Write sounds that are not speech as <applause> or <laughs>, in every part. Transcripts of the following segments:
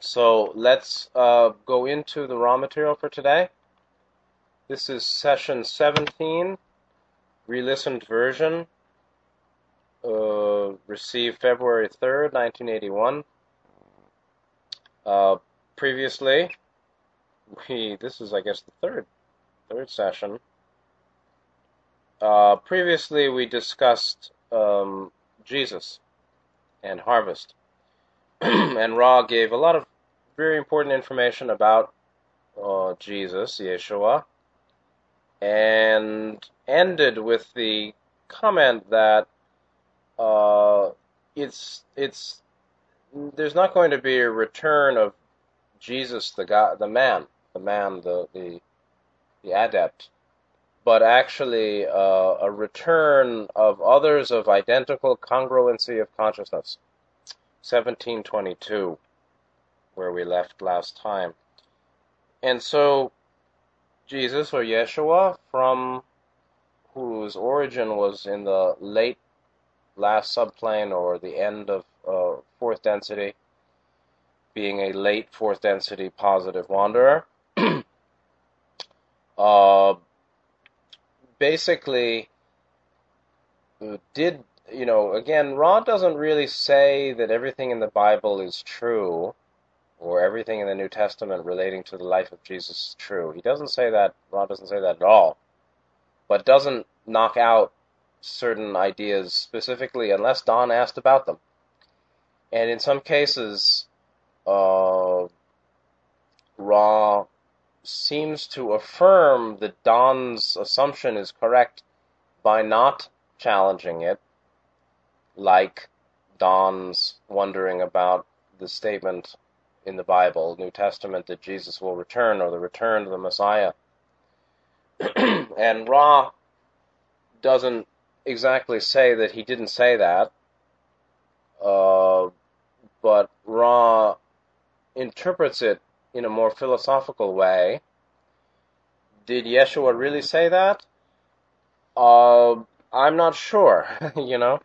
So let's uh, go into the Ra material for today. This is session 17, re-listened version, uh, received February 3rd, 1981. Uh, previously, we this is I guess the third third session. Uh, previously, we discussed um, Jesus and harvest, <clears throat> and Ra gave a lot of very important information about uh, Jesus, Yeshua, and ended with the comment that uh, it's it's there's not going to be a return of Jesus, the guy, the man, the man, the the, the adept, but actually uh, a return of others of identical congruency of consciousness. 1722, where we left last time. And so, Jesus or Yeshua, from whose origin was in the late last subplane or the end of uh, fourth density, being a late fourth density positive wanderer, <clears throat> uh, basically did you know again Ra doesn't really say that everything in the Bible is true or everything in the New Testament relating to the life of Jesus is true. He doesn't say that Ra doesn't say that at all. But doesn't knock out certain ideas specifically unless Don asked about them. And in some cases uh, seems to affirm that Don's assumption is correct by not challenging it, like Don's wondering about the statement in the Bible, New Testament, that Jesus will return or the return of the Messiah. <clears throat> and Ra doesn't exactly say that he didn't say that, uh, but Ra interprets it in a more philosophical way. Did Yeshua really say that? Uh, I'm not sure. <laughs> you know,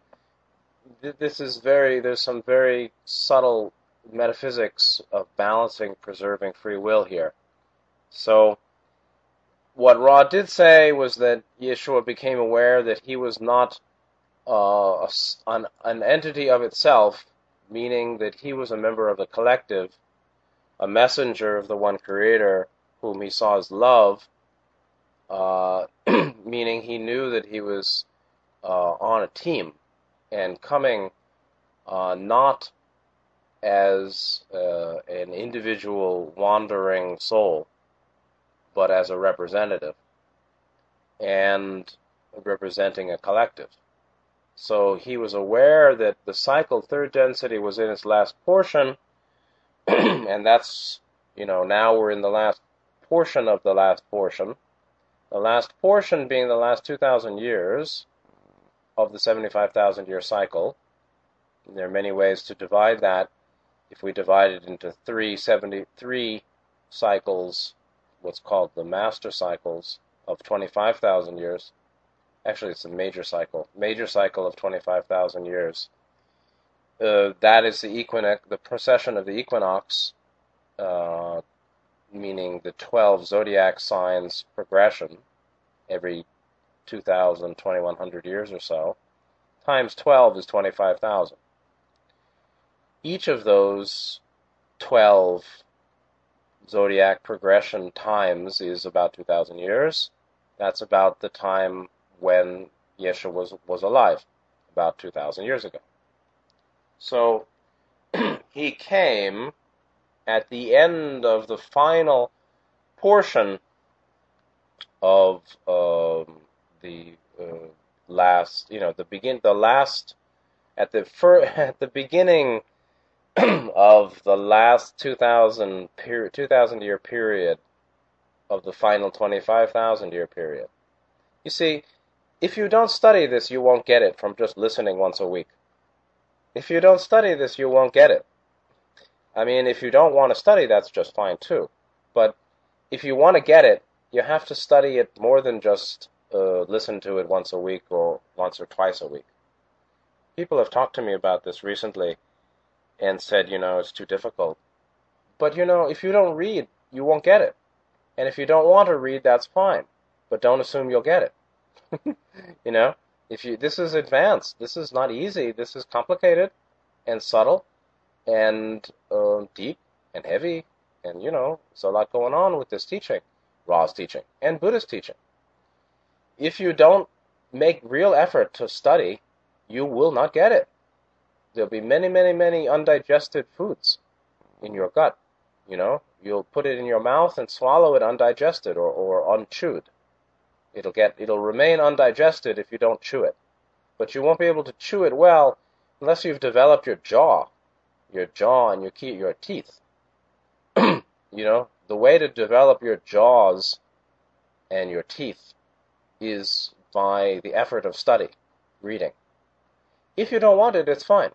this is very. There's some very subtle metaphysics of balancing, preserving free will here. So, what Ra did say was that Yeshua became aware that he was not uh, an, an entity of itself, meaning that he was a member of the collective, a messenger of the one creator whom he saw as love, uh, <clears throat> meaning he knew that he was uh, on a team and coming uh, not as uh, an individual wandering soul, but as a representative and representing a collective. So he was aware that the cycle third density was in its last portion <clears throat> and that's, you know, now we're in the last portion of the last portion. The last portion being the last 2,000 years of the 75,000 year cycle. There are many ways to divide that. If we divide it into three, three seventy-three cycles, what's called the master cycles of 25,000 years, actually it's a major cycle, major cycle of 25,000 years uh, that is the equinox, the precession of the equinox, uh, meaning the 12 zodiac signs progression every 2,000, 2,100 years or so, times 12 is 25,000. Each of those 12 zodiac progression times is about 2,000 years. That's about the time when Yeshua was, was alive, about 2,000 years ago. So <clears throat> he came at the end of the final portion of um, the uh, last, you know, the begin, the last at the fir- <laughs> at the beginning <clears throat> of the last 2000 period 2000 year period of the final 25,000 year period. You see, if you don't study this, you won't get it from just listening once a week. If you don't study this, you won't get it. I mean, if you don't want to study, that's just fine too. But if you want to get it, you have to study it more than just uh, listen to it once a week or once or twice a week. People have talked to me about this recently and said, you know, it's too difficult. But you know, if you don't read, you won't get it. And if you don't want to read, that's fine. But don't assume you'll get it. <laughs> you know, if you this is advanced. This is not easy. This is complicated and subtle and uh, deep and heavy. And you know, there's a lot going on with this teaching, Ra's teaching and Buddha's teaching. If you don't make real effort to study, you will not get it. There'll be many, many, many undigested foods in your gut. You know, you'll put it in your mouth and swallow it undigested or, or unchewed. It'll get it'll remain undigested if you don't chew it. But you won't be able to chew it well unless you've developed your jaw, your jaw and your key, your teeth. <clears throat> you know, the way to develop your jaws and your teeth is by the effort of study, reading. If you don't want it, it's fine.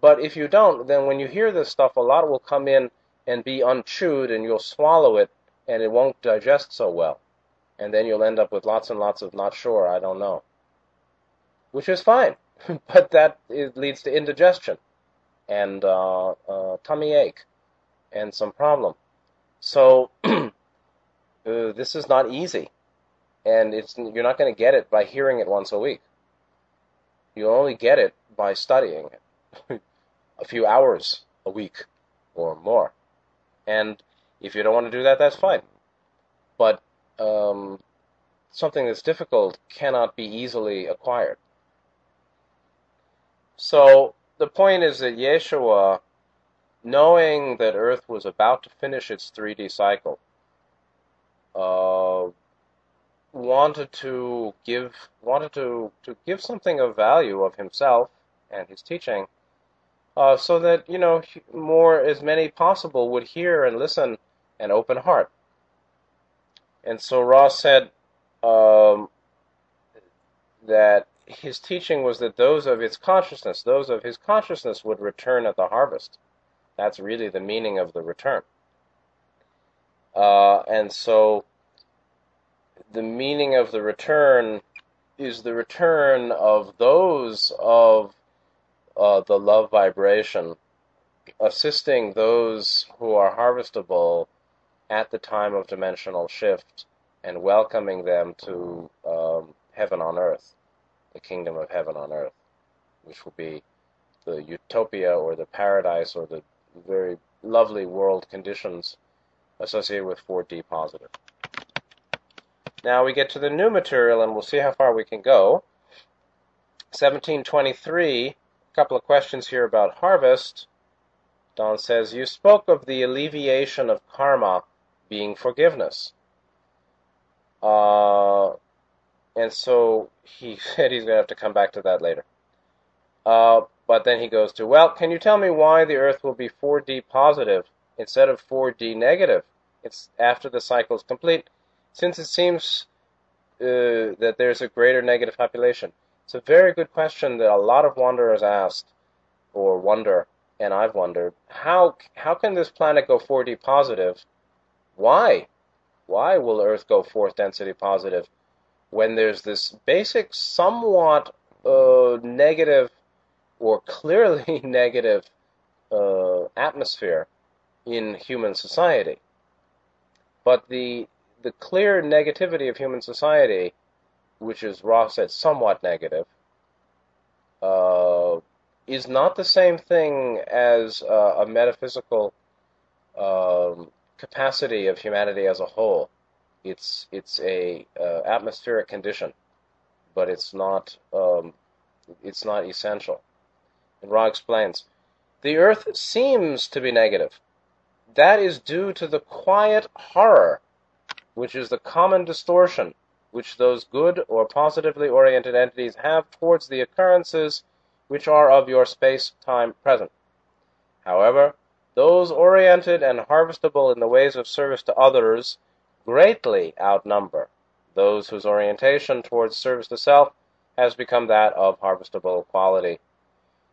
But if you don't, then when you hear this stuff, a lot will come in and be unchewed, and you'll swallow it, and it won't digest so well. And then you'll end up with lots and lots of not sure, I don't know. Which is fine, <laughs> but that leads to indigestion and uh, uh, tummy ache and some problem. So <clears throat> uh, this is not easy, and it's you're not going to get it by hearing it once a week. You'll only get it by studying it <laughs> a few hours a week or more. And if you don't want to do that, that's fine. But um, something that's difficult cannot be easily acquired. So the point is that Yeshua, knowing that Earth was about to finish its 3D cycle, uh, wanted to give wanted to, to give something of value of himself and his teaching uh, so that you know more as many possible would hear and listen and open heart. And so Ra's said um, that his teaching was that those of its consciousness, those of his consciousness, would return at the harvest. That's really the meaning of the return. Uh, and so the meaning of the return is the return of those of uh, the love vibration, assisting those who are harvestable at the time of dimensional shift and welcoming them to um, heaven on earth, the kingdom of heaven on earth, which will be the utopia or the paradise or the very lovely world conditions associated with 4D positive. Now we get to the new material and we'll see how far we can go. 1723 a couple of questions here about harvest. Don says, You spoke of the alleviation of karma being forgiveness. Uh, and so he <laughs> said he's going to have to come back to that later. Uh, but then he goes to, Well, can you tell me why the Earth will be 4D positive instead of 4D negative? It's after the cycle is complete, since it seems uh, that there's a greater negative population. It's a very good question that a lot of wanderers asked or wonder, and I've wondered how how can this planet go 4D positive? Why? Why will Earth go fourth density positive when there's this basic, somewhat uh, negative or clearly <laughs> negative uh, atmosphere in human society? But the the clear negativity of human society which is Ra's said somewhat negative, uh, is not the same thing as uh, a metaphysical um, capacity of humanity as a whole. It's it's a uh, atmospheric condition, but it's not um, it's not essential. And Ra explains, the Earth seems to be negative. That is due to the quiet horror, which is the common distortion which those good or positively oriented entities have towards the occurrences which are of your space-time present. However, those oriented and harvestable in the ways of service to others greatly outnumber those whose orientation towards service to self has become that of harvestable quality.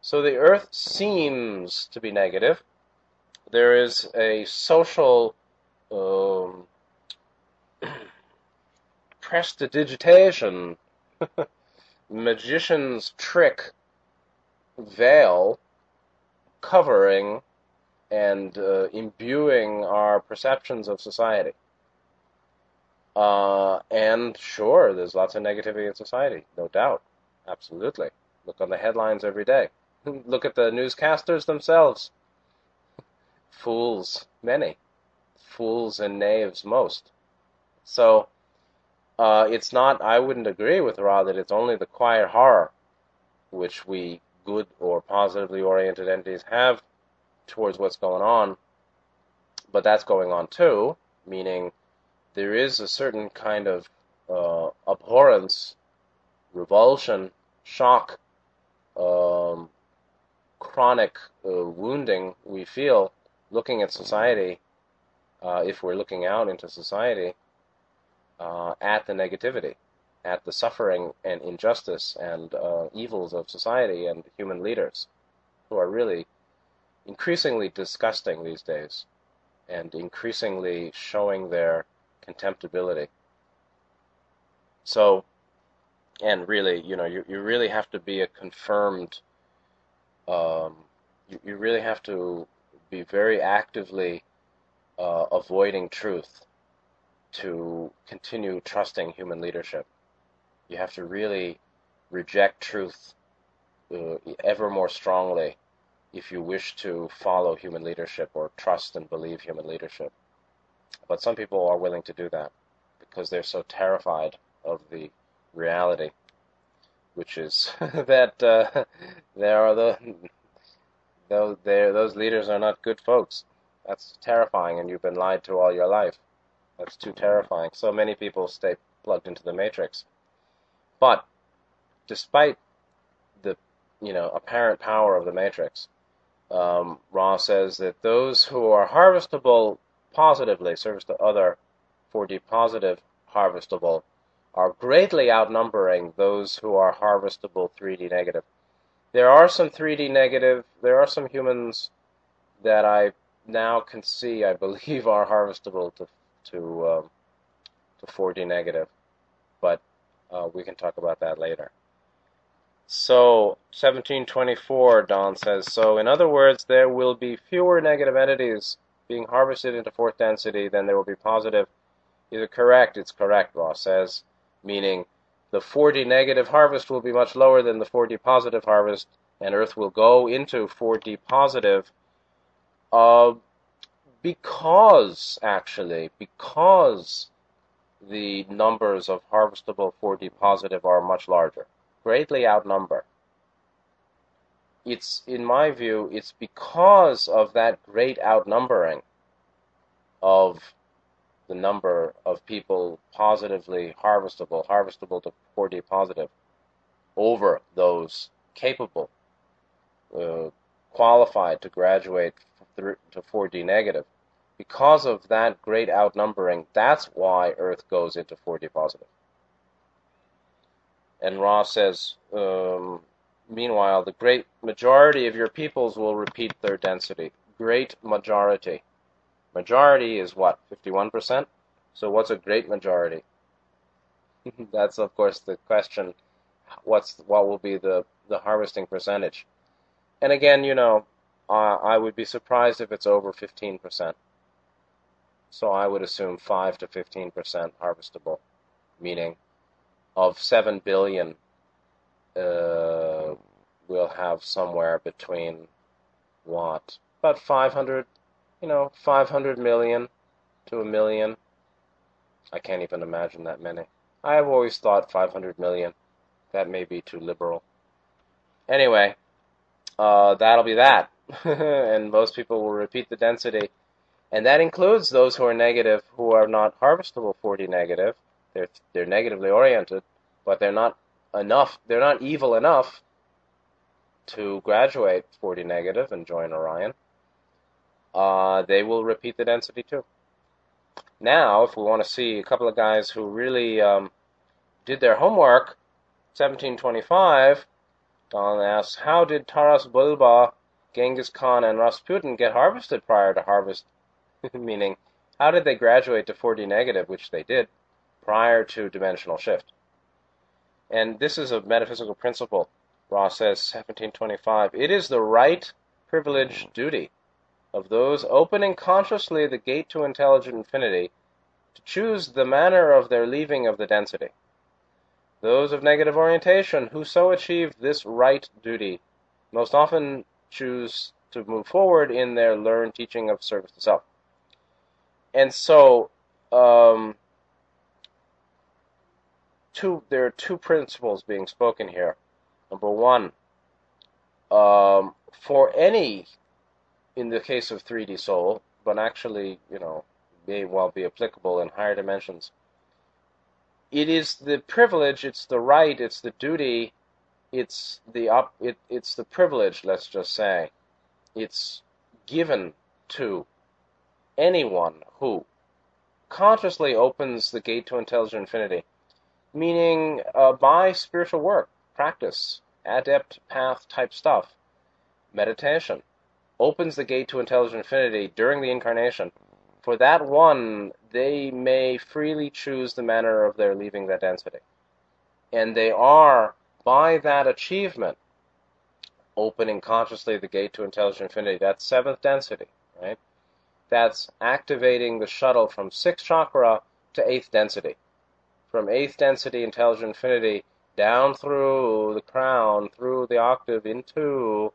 So the earth seems to be negative. There is a social um, prestidigitation, <laughs> magician's trick veil covering and uh, imbuing our perceptions of society. Uh, and sure, there's lots of negativity in society, no doubt. Absolutely. Look on the headlines every day. <laughs> Look at the newscasters themselves. <laughs> Fools, many. Fools and knaves, most. So, uh, it's not, I wouldn't agree with Ra that it's only the quiet horror which we good or positively oriented entities have towards what's going on, but that's going on too, meaning there is a certain kind of uh, abhorrence, revulsion, shock, um, chronic uh, wounding we feel looking at society, uh, if we're looking out into society, uh, at the negativity, at the suffering and injustice and uh, evils of society and human leaders, who are really increasingly disgusting these days, and increasingly showing their contemptibility. So, and really, you know, you, you really have to be a confirmed, um, you, you really have to be very actively uh, avoiding truth to continue trusting human leadership. You have to really reject truth uh, ever more strongly if you wish to follow human leadership or trust and believe human leadership. But some people are willing to do that because they're so terrified of the reality, which is <laughs> that uh, there are the <laughs> those those leaders are not good folks. That's terrifying, and you've been lied to all your life. That's too terrifying. So many people stay plugged into the matrix. But despite the you know apparent power of the matrix, um, Ra says that those who are harvestable positively, service to other 4D positive harvestable, are greatly outnumbering those who are harvestable 3D negative. There are some 3D negative, there are some humans that I now can see, I believe, <laughs> are harvestable to to um, to 4D negative, but uh, we can talk about that later. So 1724, Don says. So in other words, there will be fewer negative entities being harvested into fourth density than there will be positive. Is it correct? It's correct, Ra's says, meaning the 4D negative harvest will be much lower than the 4D positive harvest, and Earth will go into 4D positive. Uh, because actually, because the numbers of harvestable 4D positive are much larger, greatly outnumber. It's, in my view, it's because of that great outnumbering of the number of people positively harvestable, harvestable to 4D positive, over those capable, uh, qualified to graduate to 4D negative because of that great outnumbering, that's why Earth goes into 4D positive. And Ra says, um, meanwhile, the great majority of your peoples will repeat their density. Great majority. Majority is what, 51%? So what's a great majority? <laughs> that's, of course, the question. What's what will be the, the harvesting percentage? And again, you know, uh, I would be surprised if it's over 15%. So I would assume 5 to 15% harvestable, meaning of 7 billion, uh, we'll have somewhere between what? About 500, you know, 500 million to a million. I can't even imagine that many. I have always thought 500 million. That may be too liberal. Anyway, uh, that'll be that. <laughs> and most people will repeat the density and that includes those who are negative, who are not harvestable 4D negative. They're they're negatively oriented, but they're not enough. They're not evil enough to graduate 4D negative and join Orion. Uh, they will repeat the density too. Now, if we want to see a couple of guys who really um, did their homework, 1725, Don asks, how did Taras Bulba, Genghis Khan, and Rasputin get harvested prior to harvest <laughs> meaning how did they graduate to 4D negative, which they did, prior to dimensional shift? And this is a metaphysical principle. Ra's says, 1725. It is the right, privilege, duty of those opening consciously the gate to intelligent infinity to choose the manner of their leaving of the density. Those of negative orientation who so achieve this right duty most often choose to move forward in their learned teaching of service to self. And so, um, two there are two principles being spoken here. Number one, um, for any, in the case of 3D soul, but actually, you know, may well be applicable in higher dimensions. It is the privilege, it's the right, it's the duty, it's the up, it, it's the privilege. Let's just say, it's given to anyone who consciously opens the gate to intelligent infinity, meaning uh, by spiritual work, practice, adept path type stuff, meditation, opens the gate to intelligent infinity during the incarnation. For that one, they may freely choose the manner of their leaving that density. And they are, by that achievement, opening consciously the gate to intelligent infinity. That's seventh density, right? That's activating the shuttle from sixth chakra to eighth density. From eighth density intelligent infinity down through the crown, through the octave, into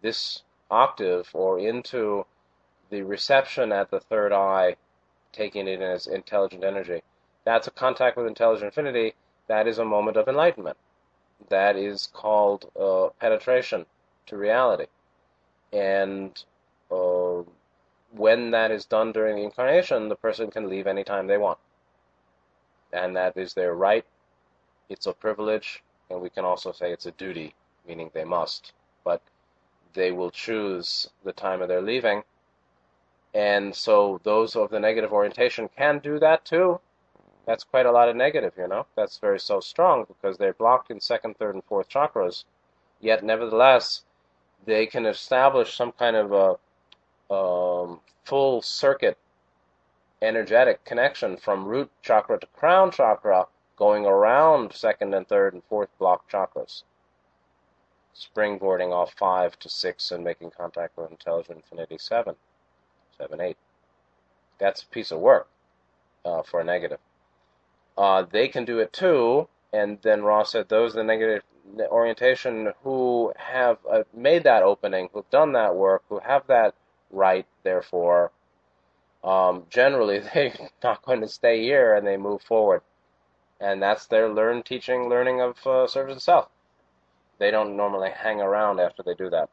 this octave, or into the reception at the third eye, taking it as intelligent energy. That's a contact with intelligent infinity. That is a moment of enlightenment. That is called uh, penetration to reality. And uh, when that is done during the incarnation, the person can leave anytime they want. And that is their right. It's a privilege, and we can also say it's a duty, meaning they must. But they will choose the time of their leaving. And so those of the negative orientation can do that too. That's quite a lot of negative, you know. That's very so strong because they're blocked in second, third, and fourth chakras. Yet, nevertheless, they can establish some kind of a um, full circuit energetic connection from root chakra to crown chakra, going around second and third and fourth block chakras, springboarding off five to six and making contact with intelligent infinity seven, seven, eight. That's a piece of work uh, for a negative. Uh, they can do it too, and then Ra's said those the negative orientation who have uh, made that opening, who've done that work, who have that right, therefore, um, generally <laughs> they're not going to stay here and they move forward. And that's their learn, teaching, learning of uh, service itself. They don't normally hang around after they do that.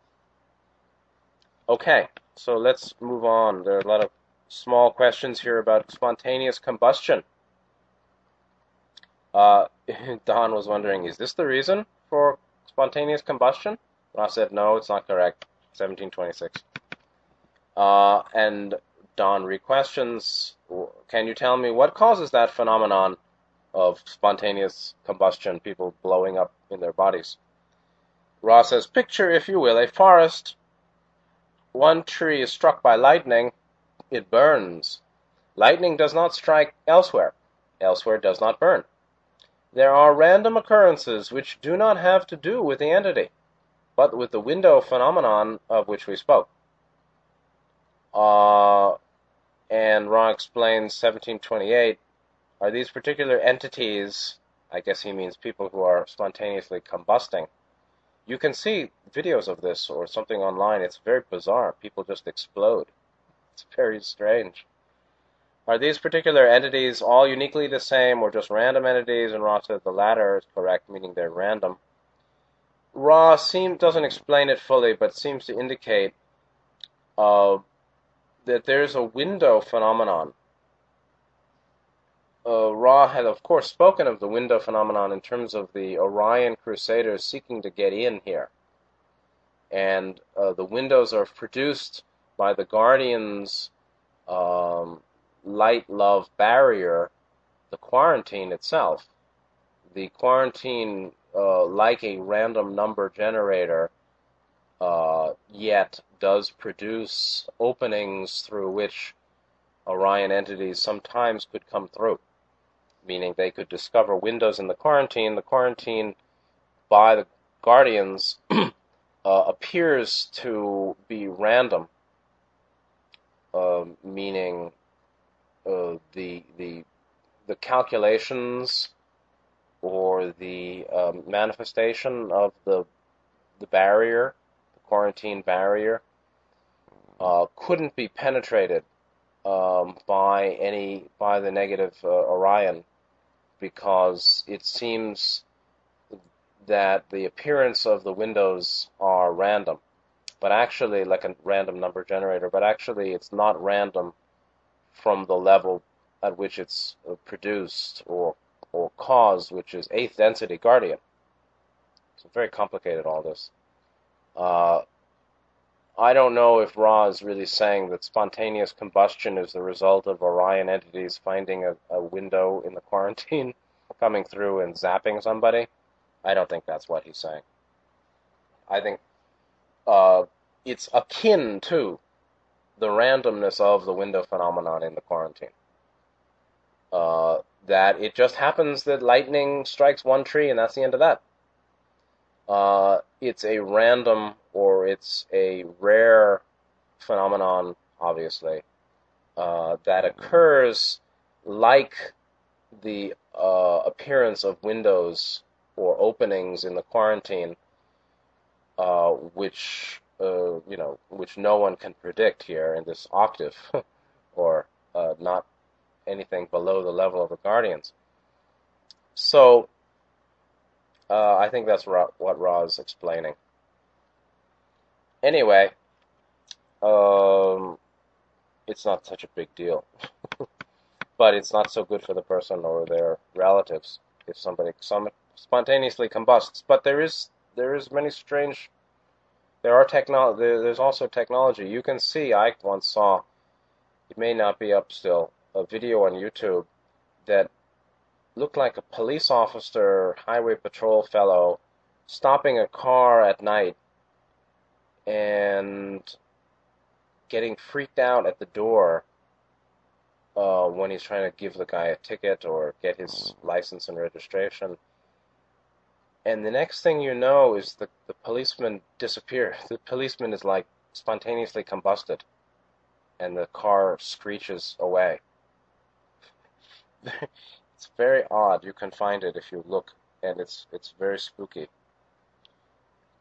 Okay, so let's move on. There are a lot of small questions here about spontaneous combustion. Uh, <laughs> Don was wondering, is this the reason for spontaneous combustion? I said, no, it's not correct. 1726. Uh, and Don re-questions, can you tell me what causes that phenomenon of spontaneous combustion, people blowing up in their bodies? Ra says, picture, if you will, a forest. One tree is struck by lightning, it burns. Lightning does not strike elsewhere. Elsewhere does not burn. There are random occurrences which do not have to do with the entity, but with the window phenomenon of which we spoke. Uh, and Ra explains 1728 are these particular entities, I guess he means people who are spontaneously combusting. You can see videos of this or something online. It's very bizarre. People just explode. It's very strange. Are these particular entities all uniquely the same or just random entities? And Ra said the latter is correct, meaning they're random. Ra seem, doesn't explain it fully, but seems to indicate uh, that there's a window phenomenon. Uh, Ra had, of course, spoken of the window phenomenon in terms of the Orion Crusaders seeking to get in here. And uh, the windows are produced by the Guardians um, light love barrier, the quarantine itself. The quarantine, uh, like a random number generator, uh, yet does produce openings through which Orion entities sometimes could come through, meaning they could discover windows in the quarantine. The quarantine by the Guardians <clears throat> uh, appears to be random um, meaning uh, the the the calculations or the um, manifestation of the the barrier, the quarantine barrier, uh, couldn't be penetrated um, by any by the negative uh, Orion because it seems that the appearance of the windows are random, but actually like a random number generator, but actually it's not random from the level at which it's uh, produced or or caused, which is eighth density Guardian. It's very complicated all this. Uh, I don't know if Ra is really saying that spontaneous combustion is the result of Orion entities finding a, a window in the quarantine, <laughs> coming through and zapping somebody. I don't think that's what he's saying. I think uh, it's akin to the randomness of the window phenomenon in the quarantine. Uh, that it just happens that lightning strikes one tree and that's the end of that. Uh, it's a random or it's a rare phenomenon, obviously, uh, that occurs like the uh, appearance of windows or openings in the quarantine, uh, which you know, which no one can predict here in this octave, <laughs> or uh, not anything below the level of the guardians. So, uh, I think that's what Ra is explaining anyway, um, it's not such a big deal. <laughs> but it's not so good for the person or their relatives if somebody some, spontaneously combusts. But there is there is many strange. There are technology. There, there's also technology. You can see. I once saw. It may not be up still. A video on YouTube that looked like a police officer, highway patrol fellow, stopping a car at night and getting freaked out at the door uh, when he's trying to give the guy a ticket or get his license and registration. And the next thing you know is the, the policeman disappears. The policeman is like spontaneously combusted, and the car screeches away. <laughs> it's very odd. You can find it if you look, and it's it's very spooky.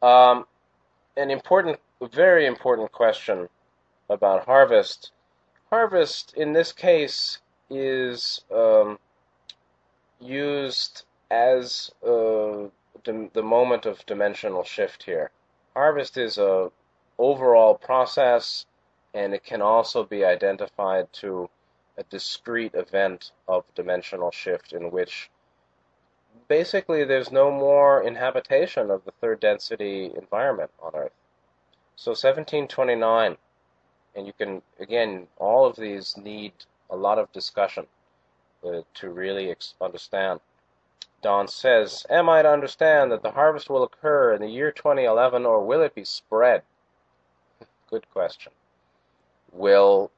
Um, an important, very important question about harvest. Harvest, in this case, is um, used as uh, the moment of dimensional shift here. Harvest is a overall process, and it can also be identified to a discrete event of dimensional shift in which basically there's no more inhabitation of the third density environment on Earth. So 1729, and you can, again, all of these need a lot of discussion uh, to really ex- understand. Don says, Am I to understand that the harvest will occur in the year 2011 or will it be spread? <laughs> Good question. Will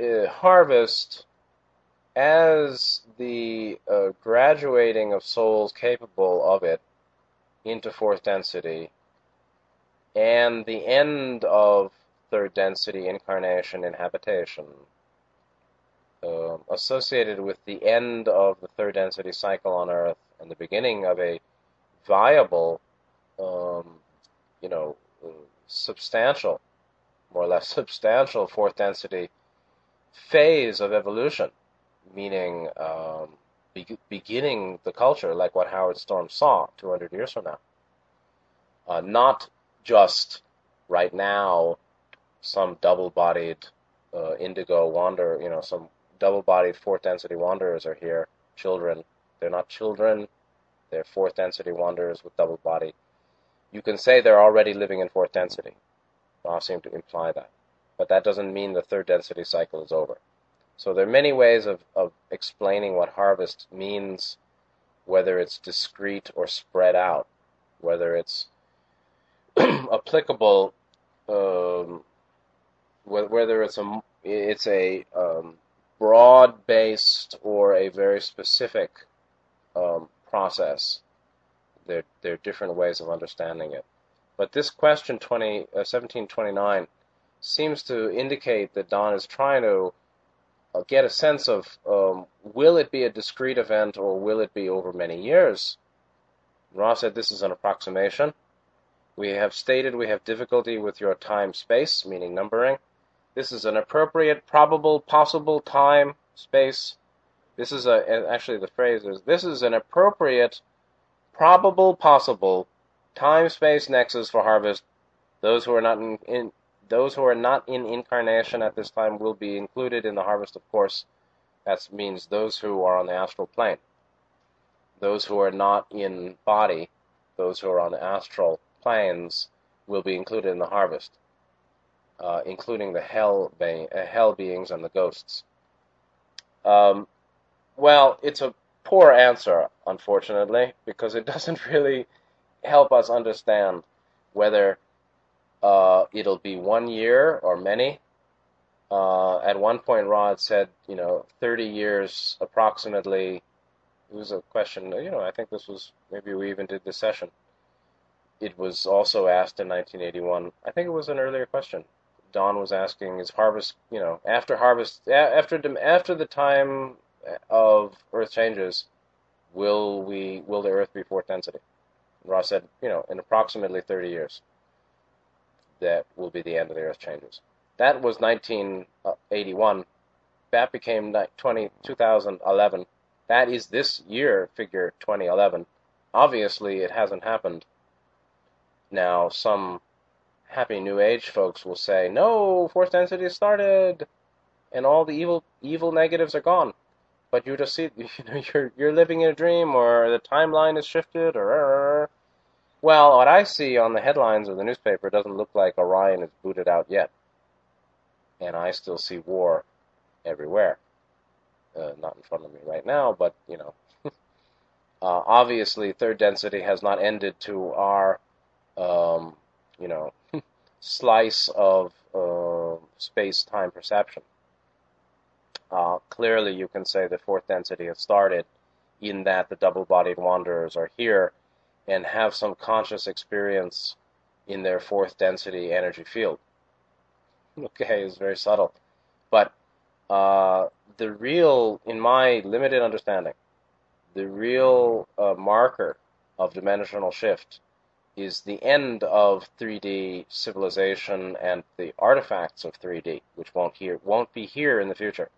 uh, harvest as the uh, graduating of souls capable of it into fourth density and the end of third density incarnation in habitation uh, associated with the end of the third density cycle on earth and the beginning of a viable um, you know substantial more or less <laughs> substantial fourth density phase of evolution meaning um, be- beginning the culture like what Howard Storm saw 200 years from now. Uh, not just right now some double-bodied uh, indigo wander, you know, some double-bodied fourth density wanderers are here, children. They're not children, they're fourth density wanderers with double body. You can say they're already living in fourth density. I seem to imply that. But that doesn't mean the third density cycle is over. So there are many ways of, of explaining what harvest means, whether it's discrete or spread out, whether it's <clears throat> applicable, um, whether it's a it's a um, broad-based or a very specific um, process. There, there are different ways of understanding it. But this question 20, uh, 1729 seems to indicate that Don is trying to uh, get a sense of um, will it be a discrete event or will it be over many years? Ra's said this is an approximation. We have stated we have difficulty with your time space, meaning numbering. This is an appropriate, probable, possible time space. This is a, actually the phrase is, this is an appropriate, probable, possible time space nexus for harvest. Those who are not in, in those who are not in incarnation at this time will be included in the harvest, of course. That means those who are on the astral plane. Those who are not in body, those who are on the astral planes, will be included in the harvest, uh, including the hell, be- uh, hell beings and the ghosts. Um, well, it's a poor answer, unfortunately, because it <laughs> doesn't really help us understand whether uh, it'll be one year or many. Uh, at one point, Rod said, you know, 30 years approximately. It was a question, you know, I think this was, maybe we even did this session. It was also asked in 1981. I think it was an earlier question. Don was asking, is harvest, you know, after harvest, after after the time of Earth changes, will we, will the Earth be fourth density? Ra's said, you know, in approximately 30 years, that will be the end of the Earth changes. That was 1981. That became 20, 2011. That is this year figure 2011. Obviously, it hasn't happened. Now, some happy New Age folks will say, "No, fourth density started, and all the evil evil negatives are gone." But you just see, <laughs> you know, you're you're living in a dream, or the timeline is shifted, or well, what I see on the headlines of the newspaper doesn't look like Orion is booted out yet. And I still see war everywhere. Uh, not in front of me right now, but, you know. <laughs> uh, obviously, third density has not ended to our, um, you know, slice of uh, space time perception. Uh, clearly, you can say the fourth density has started in that the double bodied wanderers are here and have some conscious experience in their fourth density energy field. <laughs> Okay, it's very subtle. But uh, the real, in my limited understanding, the real uh, marker of dimensional shift is the end of 3D civilization and the artifacts of 3D, which won't here won't be here in the future.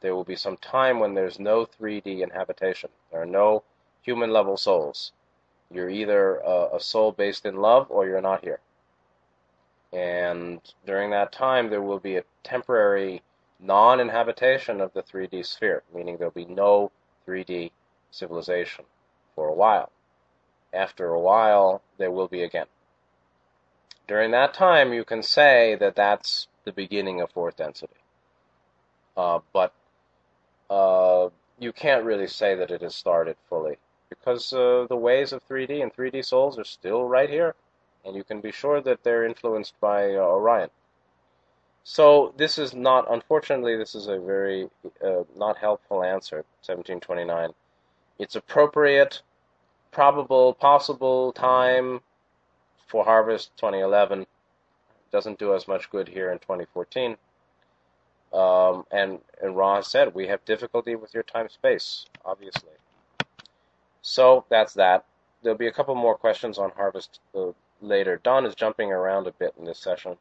There will be some time when there's no 3D inhabitation. There are no human level souls. You're either a, a soul based in love or you're not here. And during that time, there will be a temporary non inhabitation of the 3D sphere, meaning there'll be no 3D civilization for a while. After a while, there will be again. During that time, you can say that that's the beginning of fourth density. Uh, but uh, you can't really say that it has started fully because uh, the ways of 3D and 3D souls are still right here, and you can be sure that they're influenced by uh, Orion. So this is not, unfortunately, this is a very uh, not helpful answer. 1729. It's appropriate, probable, possible time for harvest 2011. Doesn't do us much good here in 2014. Um, and and Ra said we have difficulty with your time space, obviously. So that's that. There'll be a couple more questions on harvest uh, later. Don is jumping around a bit in this session.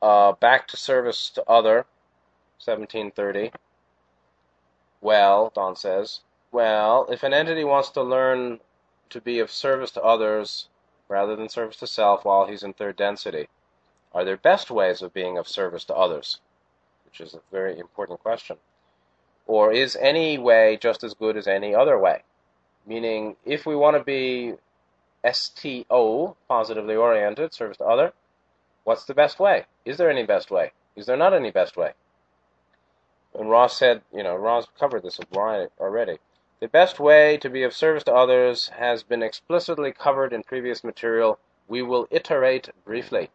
Uh, back to service to other, 1730. Well, Don says, well, if an entity wants to learn to be of service to others rather than service to self while he's in third density, are there best ways of being of service to others? Which is a very important question. Or is any way just as good as any other way? Meaning, if we want to be STO, positively oriented, service to other, what's the best way? Is there any best way? Is there not any best way? And Ra's said, you know, Ra's covered this already. The best way to be of service to others has been explicitly covered in previous material. We will iterate briefly.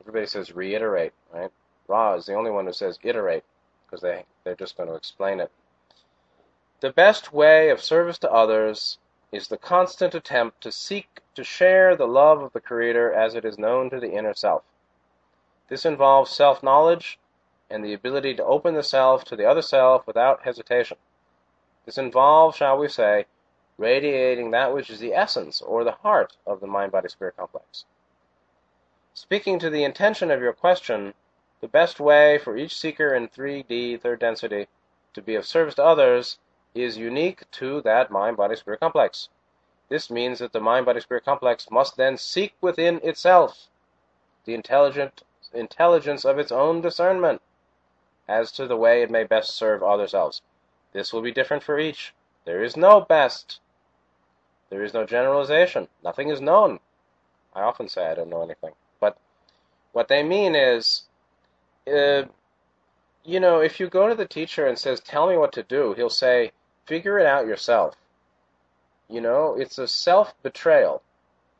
Everybody says reiterate, right? Ra is the only one who says iterate because they, they're just going to explain it. The best way of service to others is the constant attempt to seek to share the love of the Creator as it is known to the inner self. This involves self knowledge and the ability to open the self to the other self without hesitation. This involves, shall we say, radiating that which is the essence or the heart of the mind body spirit complex. Speaking to the intention of your question, the best way for each seeker in 3D, third density, to be of service to others is unique to that mind body spirit complex. This means that the mind body spirit complex must then seek within itself the intelligent intelligence of its own discernment as to the way it may best serve other selves. This will be different for each. There is no best. There is no generalization. Nothing is known. I often say I don't know anything. But what they mean is, uh, you know, if you go to the teacher and says, "Tell me what to do," he'll say, "Figure it out yourself." You know, it's a self-betrayal.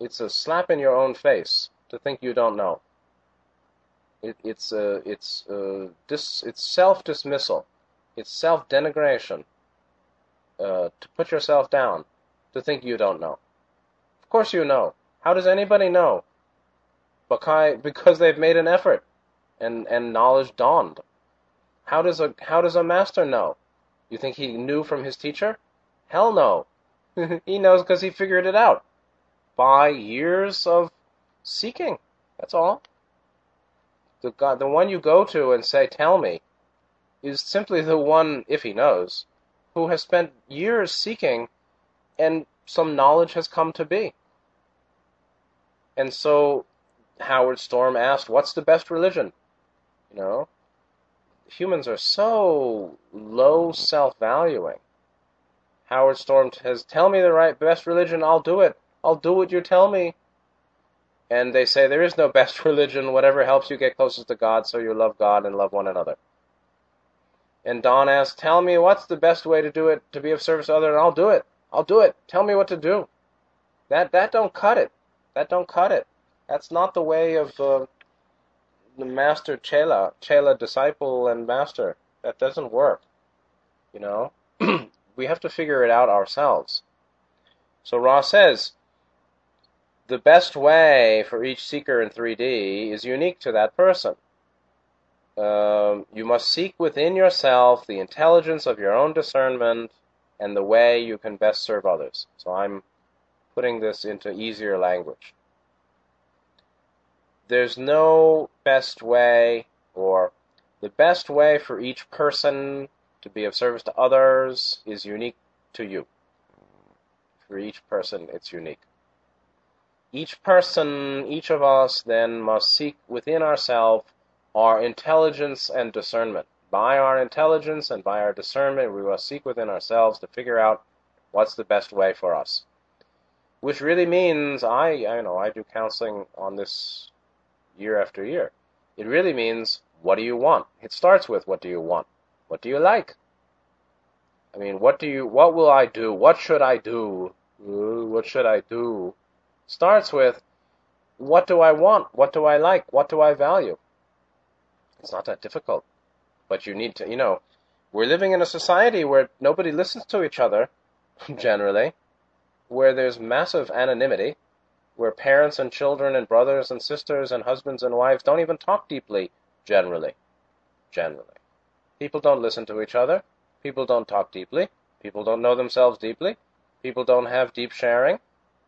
It's a slap in your own face to think you don't know. It, it's a, it's a, dis, it's self-dismissal. It's self-denigration. Uh, to put yourself down, to think you don't know. Of course you know. How does anybody know? <laughs> Because they've made an effort, and and knowledge dawned. How does a how does a master know? You think he knew from his teacher? Hell no. <laughs> he knows because he figured it out by years of seeking. That's all. The God, the one you go to and say, "Tell me," is simply the one, if he knows, who has spent years seeking, and some knowledge has come to be. And so, Howard Storm asked, "What's the best religion?" You know, humans are so low self-valuing. Howard Storm says, "Tell me the right best religion, I'll do it. I'll do what you tell me." And they say there is no best <laughs> religion. Whatever helps you get closest to God, so you love God and love one another. And Don asks, "Tell me what's the best way to do it to be of service to others, and I'll do it. I'll do it. Tell me what to do." That that don't cut it. That don't cut it. That's not the way of uh, the master chela, chela disciple and master. That doesn't work. You know, <clears throat> we have to figure it out ourselves. So Ra says, the best way for each seeker in 3D is unique to that person. Um, you must seek within yourself the intelligence of your own discernment and the way you can best serve others. So I'm putting this into easier language there's no best way or the best way for each person to be of service to others is unique to you. For each person, it's unique. Each person, each of us, then must seek within ourselves our intelligence and discernment. By our intelligence and by our discernment, we must seek within ourselves to figure out what's the best way for us. Which really means I, I know I do counseling on this year after year. It really means, what do you want? It starts with, what do you want? What do you like? I mean, what do you, what will I do? What should I do? What should I do? Starts with, what do I want? What do I like? What do I value? It's not that difficult. But you need to, you know, we're living in a society where nobody listens to each other, <laughs> generally, where there's massive anonymity, where parents and children and brothers and sisters and husbands and wives don't even talk deeply, generally. Generally. People don't listen to each other. People don't talk deeply. People don't know themselves deeply. People don't have deep sharing.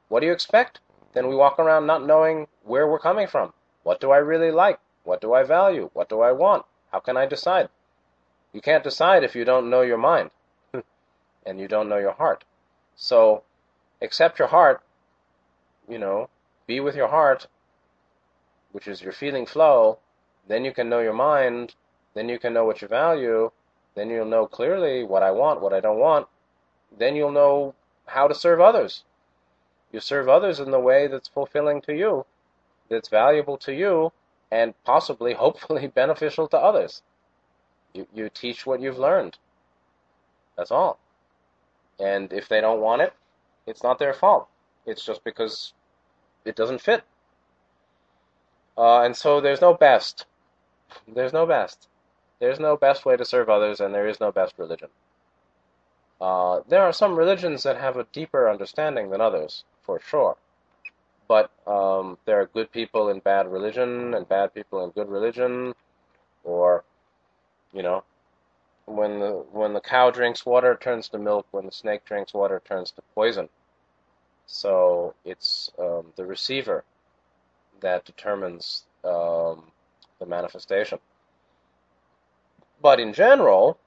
What do you expect? Then we walk around not knowing where we're coming from. What do I really like? What do I value? What do I want? How can I decide? You can't decide if you don't know your mind <laughs> and you don't know your heart. So, accept your heart you know, be with your heart, which is your feeling flow, then you can know your mind, then you can know what you value, then you'll know clearly what I want, what I don't want, then you'll know how to serve others. You serve others in the way that's fulfilling to you, that's valuable to you, and possibly, <laughs> hopefully, beneficial to others. You, you teach what you've learned. That's all. And if they don't want it, it's not their fault. It's just because it doesn't fit. Uh, and so there's no best. There's no best. There's no best way to serve others, and there is no best religion. Uh, there are some religions that have a deeper understanding than others, for sure. But um, there are good people in bad religion and bad people in good religion, or you know, when the when the cow drinks water, it turns to milk. When the snake drinks water, it turns to poison. So it's um, the receiver that determines um, the manifestation. But in general,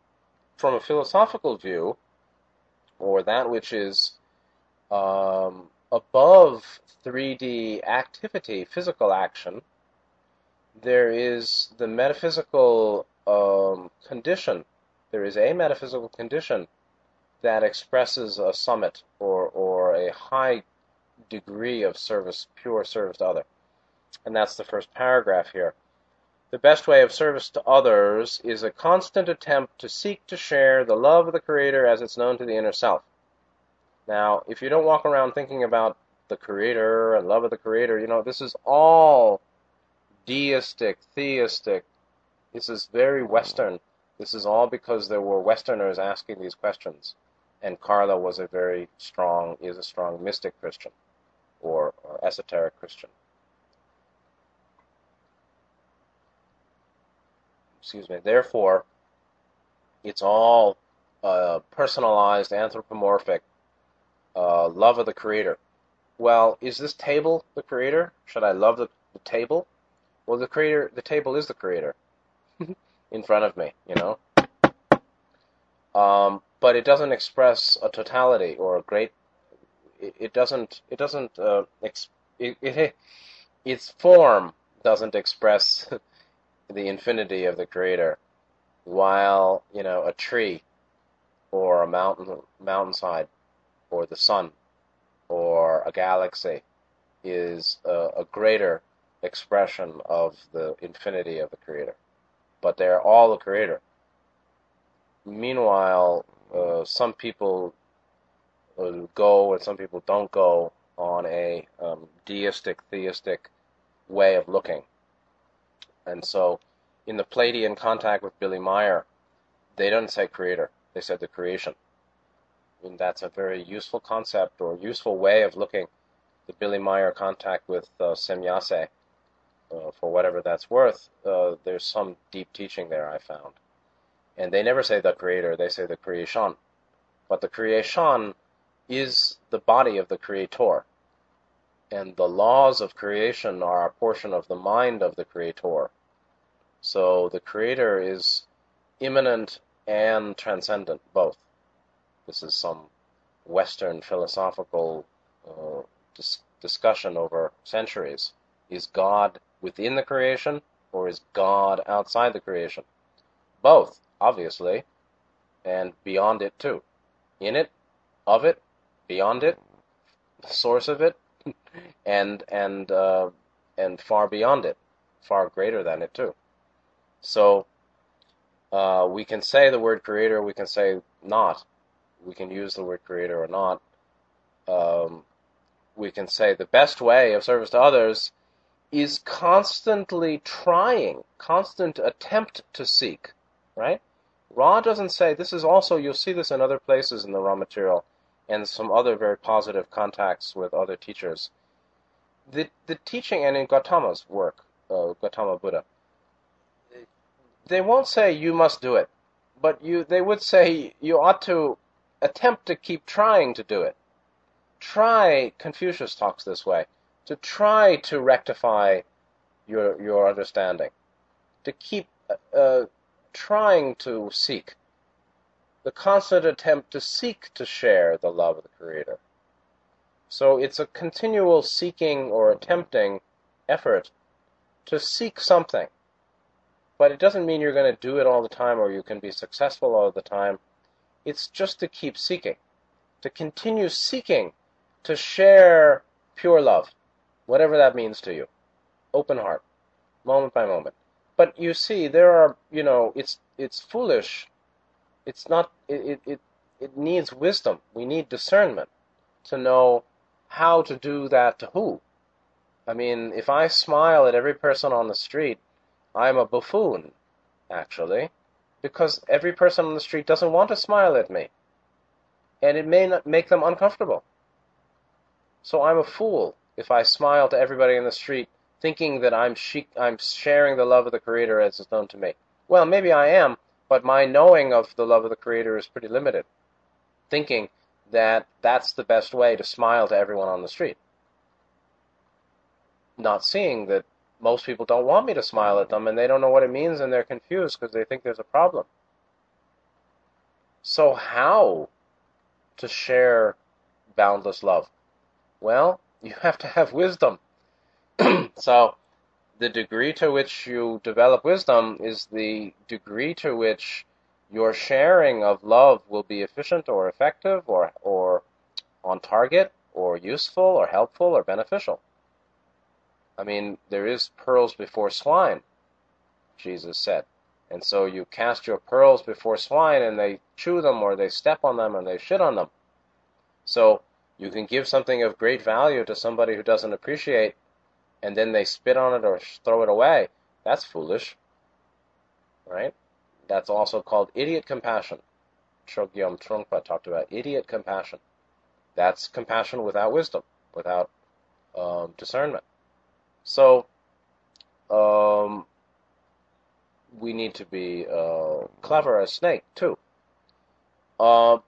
from a philosophical view, or that which is um, above 3D activity, physical action, there is the metaphysical um, condition. There is a metaphysical condition that expresses a summit or, or a high degree of service, pure service to other. And that's the first paragraph here. The best way of service to others is a constant attempt to seek to share the love of the Creator as it's known to the inner self. Now, if you don't walk around thinking about the Creator and love of the Creator, you know, this is all deistic, theistic. This is very Western. This is all because there were Westerners asking these questions. And Carla was a very strong, is a strong mystic Christian or, or esoteric Christian. excuse me. Therefore, it's all uh, personalized, anthropomorphic uh, love of the creator. Well, is this table the creator? Should I love the, the table? Well, the creator, the table is the creator <laughs> in front of me, you know. Um, but it doesn't express a totality or a great. It, it doesn't. It doesn't. Uh, ex, it, it, its form doesn't express <laughs> the infinity of the Creator, while you know a tree, or a mountain mountainside, or the sun, or a galaxy, is a, a greater expression of the infinity of the Creator. But they're all the Creator. Meanwhile, uh, some people uh, go and some people don't go on a um, deistic, theistic way of looking. And so, in the Pleiadian contact with Billy Meier, they don't say creator, they said the creation. That's a very useful concept or useful way of looking the Billy Meier contact with uh, Semjase. Uh, for whatever that's worth, uh, there's some deep teaching there I found. And they never say the creator, they say the creation. But the creation is the body of the creator. And the laws of creation are a portion of the mind of the creator. So the creator is immanent and transcendent, both. This is some Western philosophical uh, dis- discussion over centuries. Is God within the creation or is God outside the creation? Both, obviously, and beyond it too. In it, of it, beyond it, the source of it, <laughs> and and uh, and far beyond it, far greater than it too. So uh, we can say the word creator, we can say not. We can use the word creator or not. Um, we can say the best way of service to others is constantly trying, constant attempt to seek, right? Ra doesn't say, this is also, you'll see this in other places in the Ra material and some other very positive contacts with other teachers. The, the teaching, and in Gautama's work, uh, Gautama Buddha, they won't say you must do it, but you, they would say you ought to attempt to keep trying to do it. Try, Confucius talks this way, to try to rectify your, your understanding, to keep uh, trying to seek, the constant attempt to seek to share the love of the Creator. So it's a continual seeking or attempting effort to seek something. But it doesn't mean you're going to do it all the time or you can be successful all the time. It's just to keep seeking, to continue seeking to share pure love, whatever that means to you. Open heart, moment by moment. But you see, there are, you know, it's it's foolish. It's not. It it it needs wisdom. We need discernment to know how to do that to who. I mean, if I smile at every person on the street, I'm a buffoon, actually, because every person on the street doesn't want to smile at me, and it may make them uncomfortable. So I'm a fool if I smile to everybody in the street, thinking that I'm she- I'm sharing the love of the Creator as is known to me. Well, maybe I am, but my knowing of the love of the Creator is pretty limited. Thinking that that's the best way to smile to everyone on the street. Not seeing that most people don't want me to smile at them and they don't know what it means and they're confused because they think there's a problem. So, how to share boundless love? Well, <laughs> you have to have wisdom. <clears throat> so, the degree to which you develop wisdom is the degree to which your sharing of love will be efficient or effective or, or on target or useful or helpful or beneficial. I mean, there is pearls before swine, Jesus said. And so you cast your pearls before swine and they chew them or they step on them and they shit on them. So you can give something of great value to somebody who doesn't appreciate and then they spit on it or throw it away. That's foolish. Right? That's also called idiot compassion. Chogyam Trungpa talked about idiot compassion. That's compassion without wisdom, without um, discernment. So, um, we need to be uh, clever as snake too. Uh,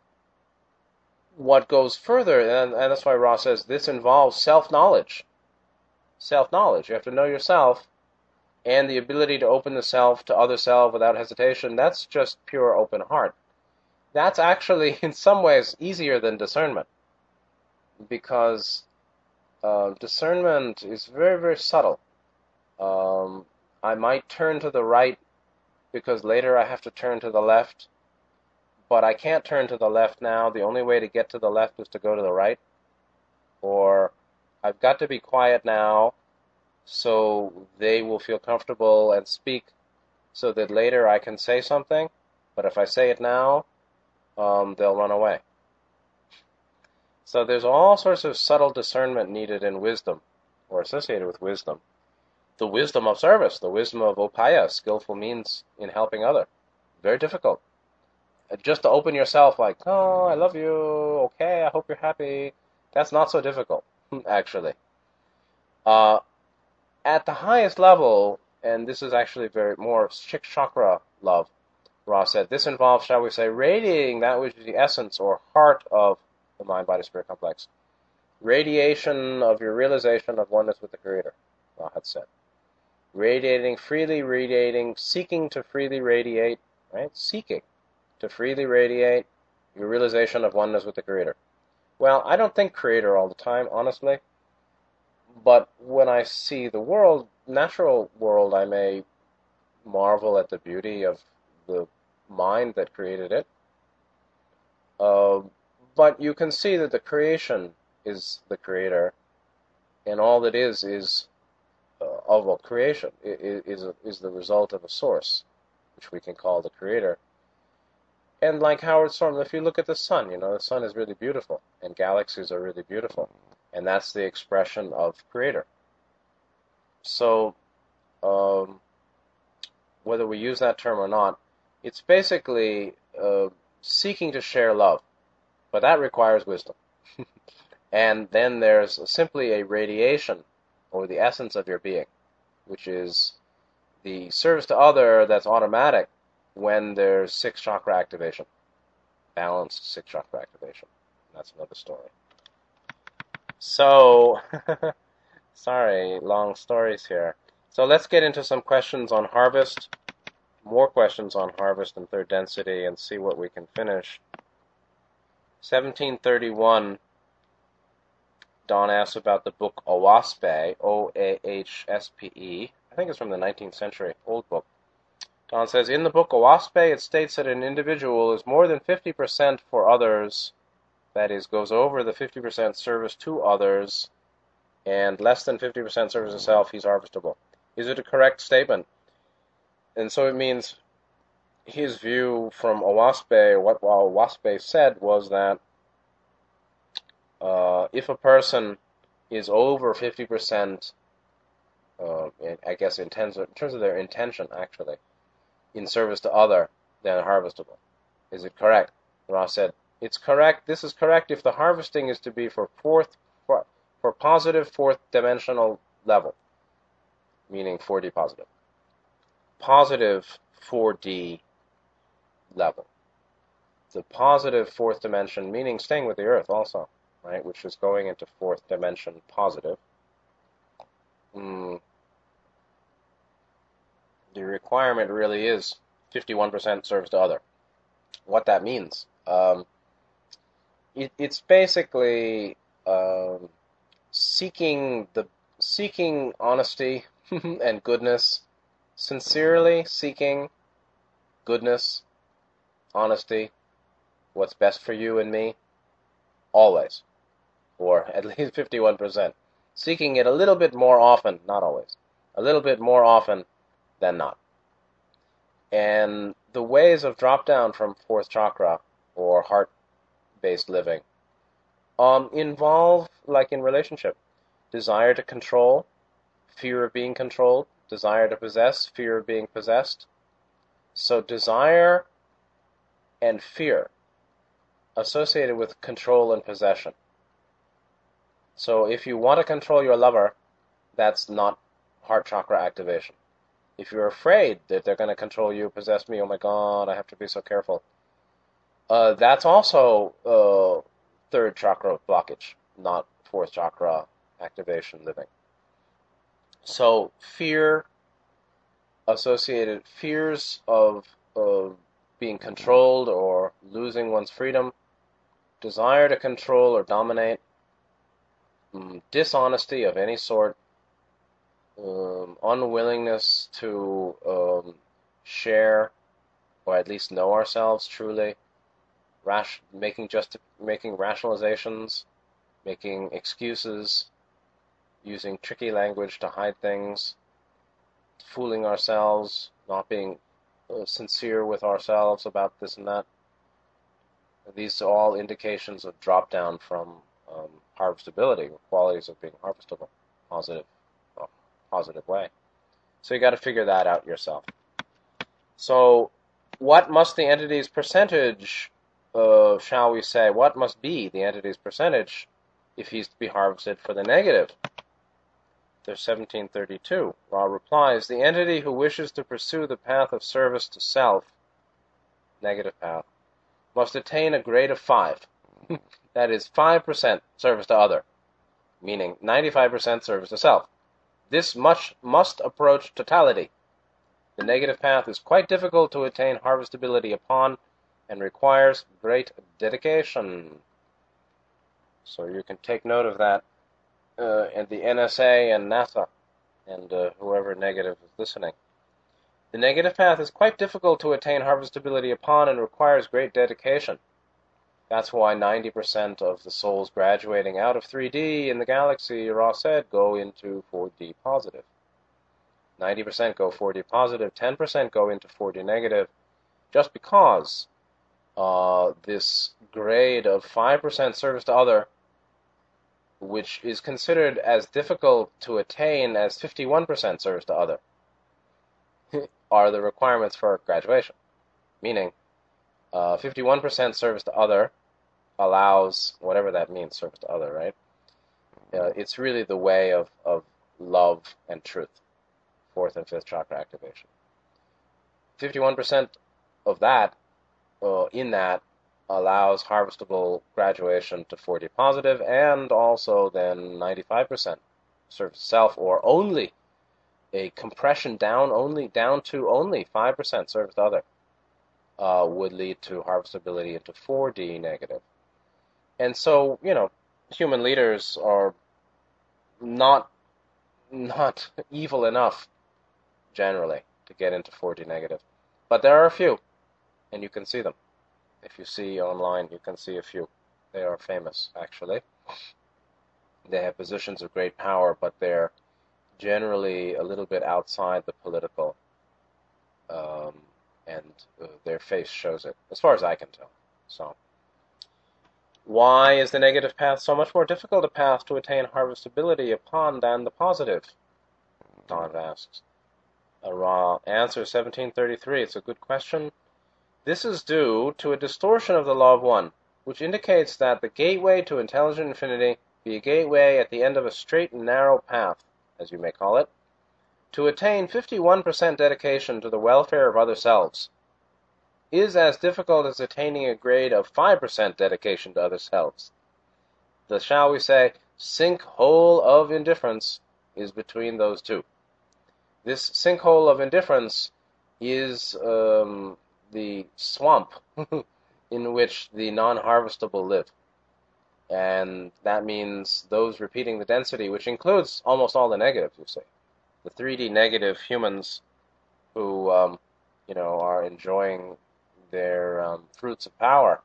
what goes further, and, and that's why Ross says this involves self knowledge. Self knowledge. You have to know yourself, and the ability to open the self to other self without hesitation. That's just pure open heart. That's actually, <laughs> in some ways, easier than discernment, because uh, discernment is very, very subtle. Um, I might turn to the right because later I have to turn to the left, but I can't turn to the left now. The only way to get to the left is to go to the right. Or I've got to be quiet now so they will feel comfortable and speak so that later I can say something. But if I say it now, um, they'll run away. So there's all sorts of subtle discernment needed in wisdom, or associated with wisdom. The wisdom of service, the wisdom of upaya, skillful means in helping other. Very difficult. Uh, just to open yourself like, oh, I love you, okay, I hope you're happy. That's not so difficult, <laughs> actually. Uh, at the highest level, and this is actually very more chakra love, Ra said, this involves, shall we say, radiating that which is the essence or heart of the mind body spirit complex. Radiation of your realization of oneness with the Creator, Ra had said. Radiating, freely radiating, seeking to freely radiate, right? Seeking to freely radiate your realization of oneness with the Creator. Well, I don't think Creator all the time, honestly. But when I see the world, natural world, I may marvel at the beauty of the mind that created it. Uh, but you can see that the creation is the creator, and all that is is uh, of a creation is is the result of a source, which we can call the creator. And like Howard Storm, if you look at the sun, you know the sun is really beautiful, and galaxies are really beautiful, and that's the expression of creator. So, um, whether we use that term or not, it's basically uh, seeking to share love but that requires wisdom. <laughs> and then there's simply a radiation, or the essence of your being, which is the service to other that's automatic when there's six chakra activation. Balanced six chakra activation. That's another story. So, <laughs> sorry, long stories here. So let's get into some questions on harvest, more questions on harvest and third density, and see what we can finish. 1731, Don asks about the book Oahspe, O A H S P E. I think it's from the 19th century, old book. Don says, In the book Oahspe, it states that an individual is more than 50% for others, that is, goes over the 50% service to others, and less than 50% service to self, he's harvestable. Is it a correct statement? And so it means his view from Oahspe, what Oahspe said was that uh, if a person is over 50%, uh, I guess in terms, of, in terms of their intention, actually, in service to other, then harvestable. Is it correct? Ra said, it's correct. This is correct if the harvesting is to be for fourth, for positive fourth dimensional level, meaning 4D positive. Positive 4D level. The positive fourth dimension, meaning staying with the Earth also, right, which is going into fourth dimension positive. Mm, the requirement really is 51% serves to other. What that means, um, it, it's basically um, seeking the seeking honesty <laughs> and goodness, sincerely seeking goodness, honesty, what's best for you and me, always, or <laughs> at least 51%. Seeking it a little bit more often, not always, a little bit more often than not. And the ways of drop down from fourth chakra or heart based living um, involve, like in relationship, desire to control, fear of being controlled, desire to possess, fear of being possessed. So desire and fear associated with control and possession. So if you want to control your lover, that's not heart chakra activation. If you're afraid that they're going to control you, possess me, oh my god, I have to be so careful. Uh, that's also uh, third chakra blockage, not fourth chakra activation living. So fear associated fears of, of being controlled or losing one's freedom, desire to control or dominate, um, dishonesty of any sort, um, unwillingness to um, share or at least know ourselves truly, rash- making just making rationalizations, making excuses, using tricky language to hide things, fooling ourselves, not being uh, sincere with ourselves about this and that. These are all indications of drop down from um, harvestability, qualities of being harvestable, positive, well, positive way. So you got to figure that out yourself. So, what must the entity's percentage, uh, shall we say, what must be the entity's percentage if he's to be harvested for the negative? There's 1732. Ra replies, the entity who wishes to pursue the path of service to self, negative path, must attain a grade of 5. <laughs> that is 5% service to other, meaning 95% service to self. This much must approach totality. The negative path is quite difficult to attain harvestability upon and requires great dedication. So you can take note of that uh, and the NSA and NASA and uh, whoever negative is listening. The negative path is quite difficult to attain harvestability upon and requires great dedication. That's why 90% of the souls graduating out of 3D in the galaxy, Ra said, go into 4D positive. 90% go 4D positive, 10% go into 4D negative, just because uh, this grade of 5% service to other which is considered as difficult to attain as 51% service to other, <laughs> are the requirements for graduation. Meaning, uh, 51% service to other allows, whatever that means, service to other, right? Uh, it's really the way of, of love and truth, fourth and fifth chakra activation. 51% of that, uh, in that, allows harvestable graduation to 4D positive and also then 95% service self or only a compression down only down to only 5% service other uh, would lead to harvestability into 4D negative. And so, you know, human leaders are not not <laughs> evil enough generally to get into 4D negative. But there are a few, and you can see them. If you see online, you can see a few. They are famous, actually. They have positions of great power, but they're generally a little bit outside the political, um, and uh, their face shows it, as far as I can tell. So, why is the negative path so much more difficult a path to attain harvestability upon than the positive? Don asks. A Ra answer 1733. It's a good question. This is due to a distortion of the law of one, which indicates that the gateway to intelligent infinity be a gateway at the end of a straight and narrow path, as you may call it, to attain 51% dedication to the welfare of other selves is as difficult as attaining a grade of 5% dedication to other selves. The, shall we say, sinkhole of indifference is between those two. This sinkhole of indifference is um, the swamp <laughs> in which the non-harvestable live. And that means those repeating the density, which includes almost all the negatives, you see. The 3D negative humans who, um, you know, are enjoying their um, fruits of power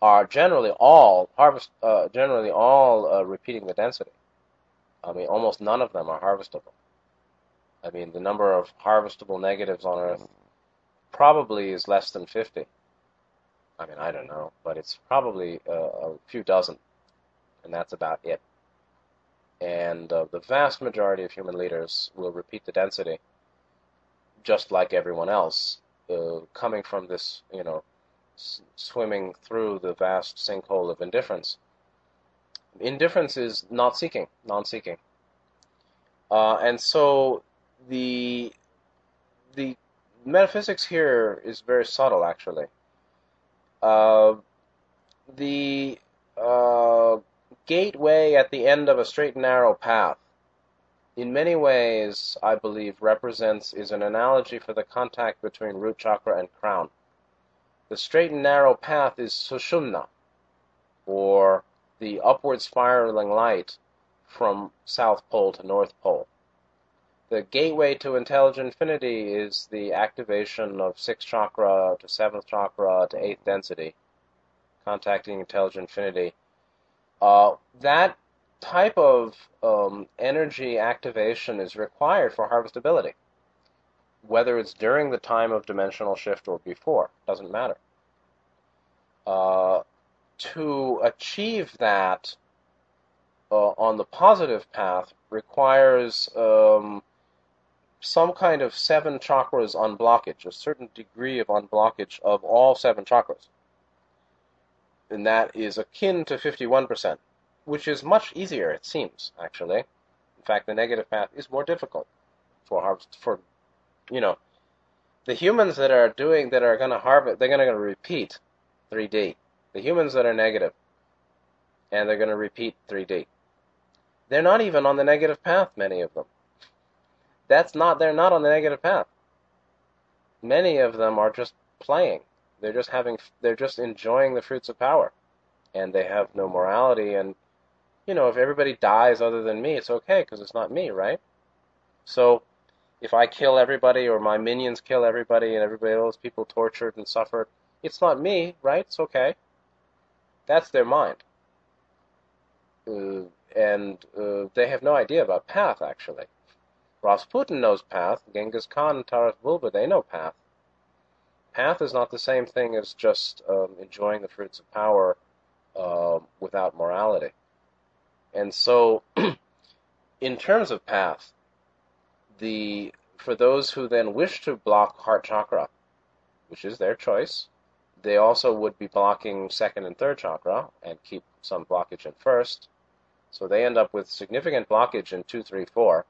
are generally all harvest, uh, generally all uh, repeating the density. I mean, almost none of them are harvestable. I mean, the number of harvestable negatives on Earth probably is less than 50. I mean, I don't know, but it's probably a, a few dozen, and that's about it. And uh, the vast majority of human leaders will repeat the density, just like everyone else, uh, coming from this, you know, s- swimming through the vast sinkhole of indifference. Indifference is not seeking, non-seeking, uh, and so the the metaphysics here is very subtle, actually. Uh, the uh, gateway at the end of a straight and narrow path, in many ways, I believe, represents is an analogy for the contact between root chakra and crown. The straight and narrow path is sushumna, or the upward spiraling light from south pole to north pole. The gateway to intelligent infinity is the activation of sixth chakra to seventh chakra to eighth density, contacting intelligent infinity. Uh, that type of um, energy activation is required for harvestability. Whether it's during the time of dimensional shift or before, doesn't matter. Uh, to achieve that uh, on the positive path requires um, some kind of seven chakras unblockage, a certain degree of unblockage of all seven chakras. And that is akin to 51%, which is much easier, it seems, actually. In fact, the negative path is more difficult for harvest, for, you know, the humans that are doing, that are going to harvest, they're going to repeat 3D. The humans that are negative, and they're going to repeat 3D. They're not even on the negative path, many of them that's not they're not on the negative path. Many of them are just playing. They're just having they're just enjoying the fruits of power. And they have no morality and you know, if everybody dies other than me, it's okay because it's not me, right? So if I kill everybody or my minions kill everybody and everybody else people tortured and suffered, it's not me, right? It's okay. That's their mind. Uh, and uh, they have no idea about path, actually. Rasputin knows Path. Genghis Khan and Taras Bulba, they know Path. Path is not the same thing as just um, enjoying the fruits of power uh, without morality. And so, <clears throat> in terms of Path, the for those who then wish to block heart chakra, which is their choice, they also would be blocking second and third chakra and keep some blockage in first. So they end up with significant blockage in two, three, four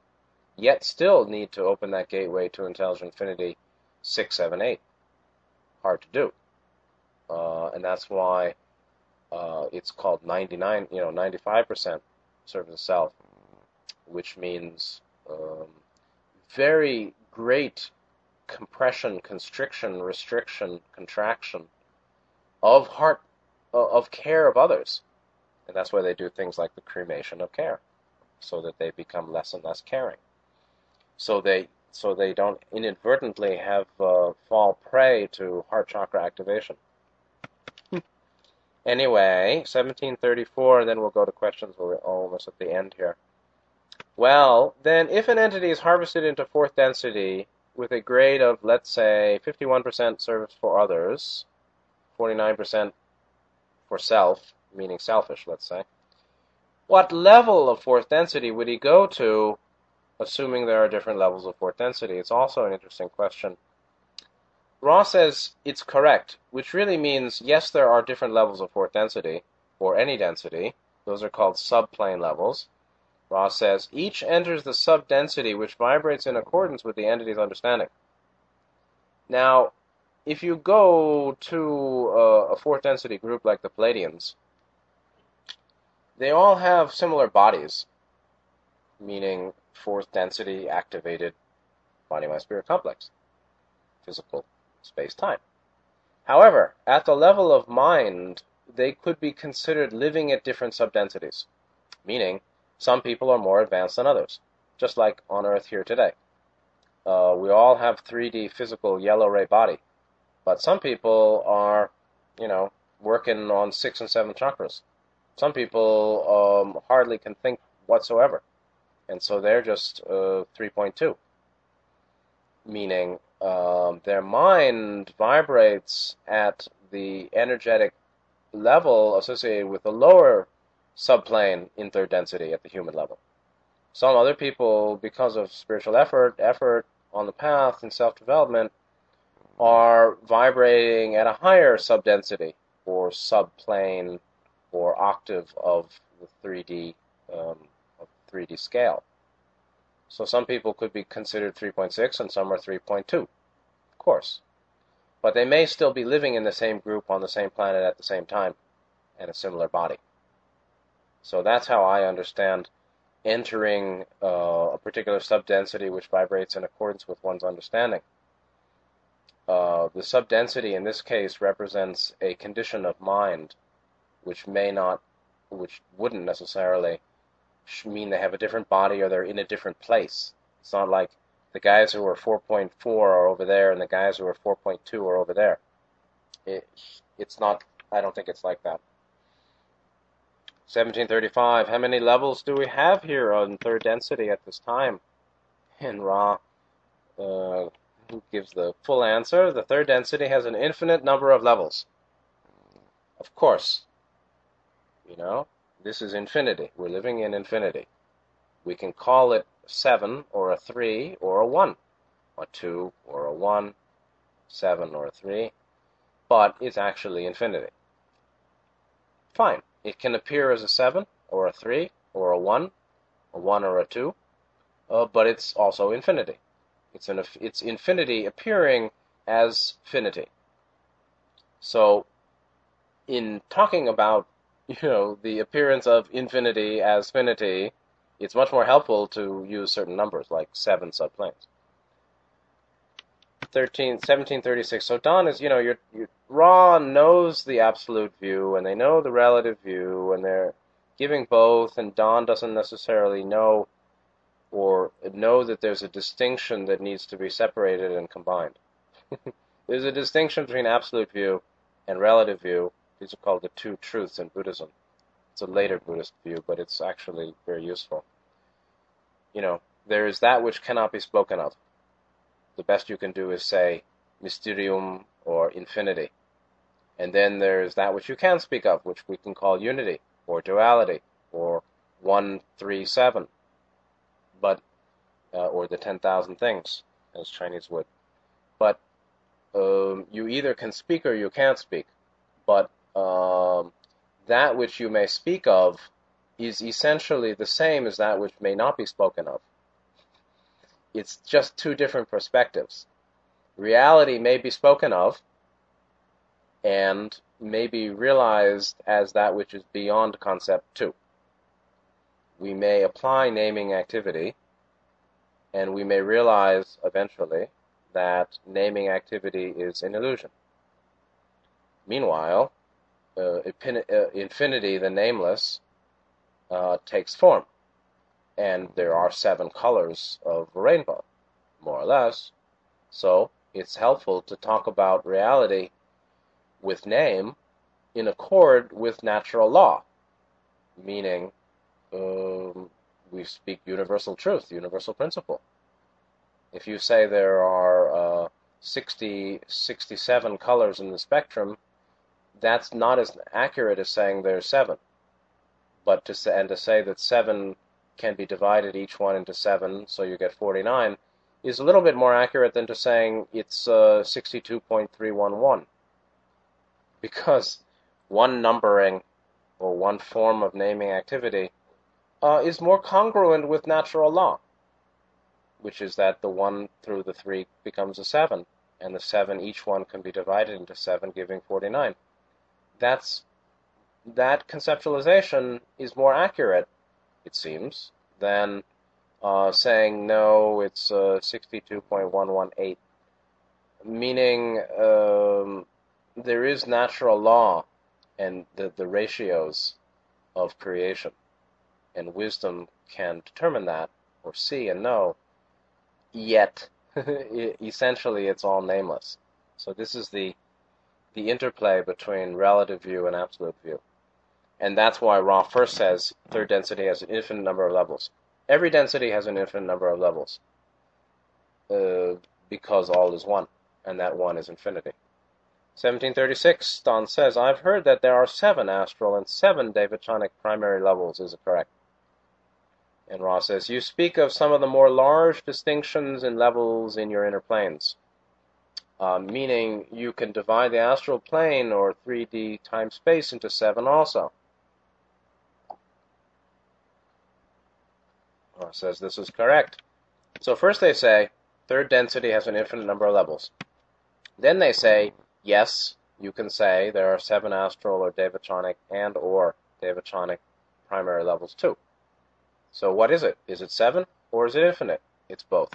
yet still need to open that gateway to intelligent infinity 678. Hard to do. Uh, and that's why uh, it's called 99, you know, 95% service of self, which means um, very great compression, constriction, restriction, contraction of heart, uh, of care of others. And that's why they do things like the cremation of care, so that they become less and less caring so they so they don't inadvertently have uh, fall prey to heart chakra activation. anyway, 1734, and then we'll go to questions. We're almost at the end here. Well, then, if an entity is harvested into fourth density with a grade of, let's say, 51% service for others, 49% for self, meaning selfish, let's say, what level of fourth density would he go to assuming there are different levels of fourth density? It's also an interesting question. Ra says it's correct, which really means yes, there are different levels of fourth density, or any density, Those are called subplane levels. Ra says each enters the subdensity which vibrates in accordance with the entity's understanding. Now, if you go to a, a fourth density group like the Pleiadians, they all have similar bodies, meaning fourth density activated body mind spirit complex, physical space time. However, at the level of mind, they could be considered living at different subdensities, meaning some people are more advanced than others, just like on Earth here today. Uh, we all have 3D physical yellow ray body, but some people are, you know, working on six and seven chakras. Some people um, hardly can think whatsoever, and so they're just uh, 3.2, meaning um, their mind vibrates at the energetic level associated with the lower subplane in third density at the human level. Some other people, because of spiritual effort, effort on the path and self development, are vibrating at a higher subdensity or subplane or octave of the 3D um, 3D scale. So some people could be considered 3.6 and some are 3.2, of course. But they may still be living in the same group on the same planet at the same time and a similar body. So that's how I understand entering uh, a particular subdensity which vibrates in accordance with one's understanding. Uh, the subdensity in this case represents a condition of mind which may not, which wouldn't necessarily mean they have a different body or they're in a different place. It's not like the guys who are 4.4 are over there and the guys who are 4.2 are over there. It, it's not, I don't think it's like that. 1735. How many levels do we have here on third density at this time? And Ra uh, gives the full answer. The third density has an infinite number of levels. Of course. You know, this is infinity. We're living in infinity. We can call it 7 or a 3 or a 1, a 2 or a 1, 7 or a 3, but it's actually infinity. Fine. It can appear as a 7 or a 3 or a 1, a 1 or a 2, uh, but it's also infinity. It's, an, it's infinity appearing as finity. So, in talking about you know the appearance of infinity as finity, it's much more helpful to use certain numbers like seven subplanes. 13, 1736. So Don is, you know, your, your knows the absolute view and they know the relative view and they're giving both, and Don doesn't necessarily know or know that there's a distinction that needs to be separated and combined. <laughs> there's a distinction between absolute view and relative view. These are called the two truths in Buddhism. It's a later Buddhist view, but it's actually very useful. You know, there is that which cannot be spoken of the best you can do is say mysterium or infinity. And then there's that which you can speak of, which we can call unity or duality or one, three, seven, but uh, or the ten thousand things, as Chinese would. But um, you either can speak or you can't speak. But um, that which you may speak of is essentially the same as that which may not be spoken of it's just two different perspectives. Reality may be spoken of and may be realized as that which is beyond concept too. We may apply naming activity and we may realize eventually that naming activity is an illusion. Meanwhile, uh, uh infinity, the nameless, uh, takes form and there are seven colors of rainbow, more or less. So it's helpful to talk about reality with name in accord with natural law, meaning um, we speak universal truth, universal principle. If you say there are uh, 60, 67 colors in the spectrum, that's not as accurate as saying there's seven. But to say, and to say that seven can be divided each one into seven, so you get 49, is a little bit more accurate than to saying it's uh, 62.311. Because one numbering or one form of naming activity, uh, is more congruent with natural law, which is that the 1 through the 3 becomes a 7, and the 7, each one can be divided into 7, giving 49. That's, that conceptualization is more accurate, it seems, than uh, saying, no, it's uh, 62.118, meaning um, there is natural law and the, the ratios of creation. And wisdom can determine that, or see and know, yet <laughs> essentially it's all nameless. So this is the the interplay between relative view and absolute view. And that's why Ra first says third density has an infinite number of levels. Every density has an infinite number of levels. Uh, because all is one, and that one is infinity. 1736, Don says, I've heard that there are seven astral and seven devachanic primary levels. Is it correct? And Ra says, You speak of some of the more large distinctions in levels in your inner planes. Uh, meaning you can divide the astral plane or 3D time space into seven also. Ra says this is correct. So first they say third density has an infinite number of levels. Then they say yes, you can say there are seven astral or devachanic and or devachanic primary levels too. So what is it? Is it seven or is it infinite? It's both.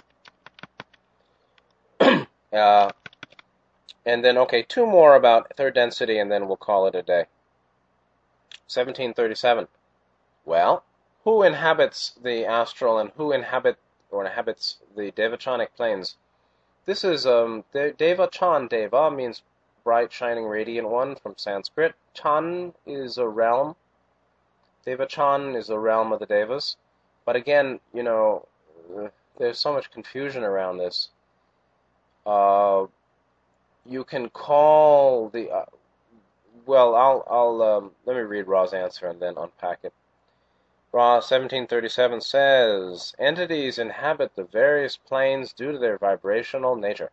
<clears throat> uh, and then, okay, two more about third density, and then we'll call it a day. 1737. Well, who inhabits the astral and who inhabit or inhabits the devachanic planes? This is um, Deva Chan. Deva means bright, shining, radiant one from Sanskrit. Chan is a realm. Devachan is a realm of the Devas. But again, you know, there's so much confusion around this. Uh, you can call the. Uh, well, I'll I'll um, let me read Ra's answer and then unpack it. Ra 1737 says entities inhabit the various planes due to their vibrational nature.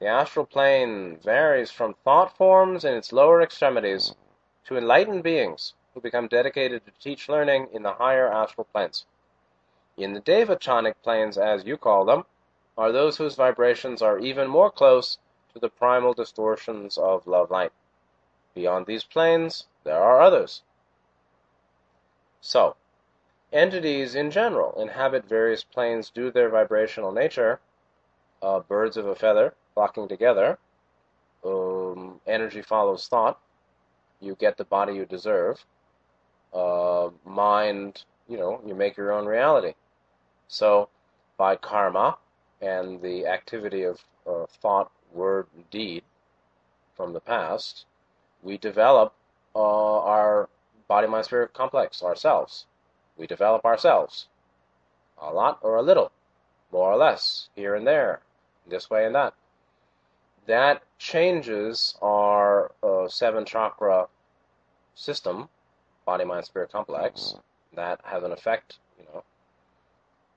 The astral plane varies from thought forms in its lower extremities to enlightened beings who become dedicated to teach learning in the higher astral planes. In the devachanic planes, as you call them, are those whose vibrations are even more close to the primal distortions of love light. Beyond these planes, there are others. So, entities in general inhabit various planes due to their vibrational nature. Uh, birds of a feather, flocking together. Um, energy follows thought. You get the body you deserve. Uh, mind, you know, you make your own reality. So, by karma and the activity of uh, thought, word, and deed from the past, we develop uh, our body, mind, spirit complex ourselves. We develop ourselves. A lot or a little, more or less, here and there, this way and that that changes our uh, seven chakra system, body, mind, spirit complex. That has an effect, you know,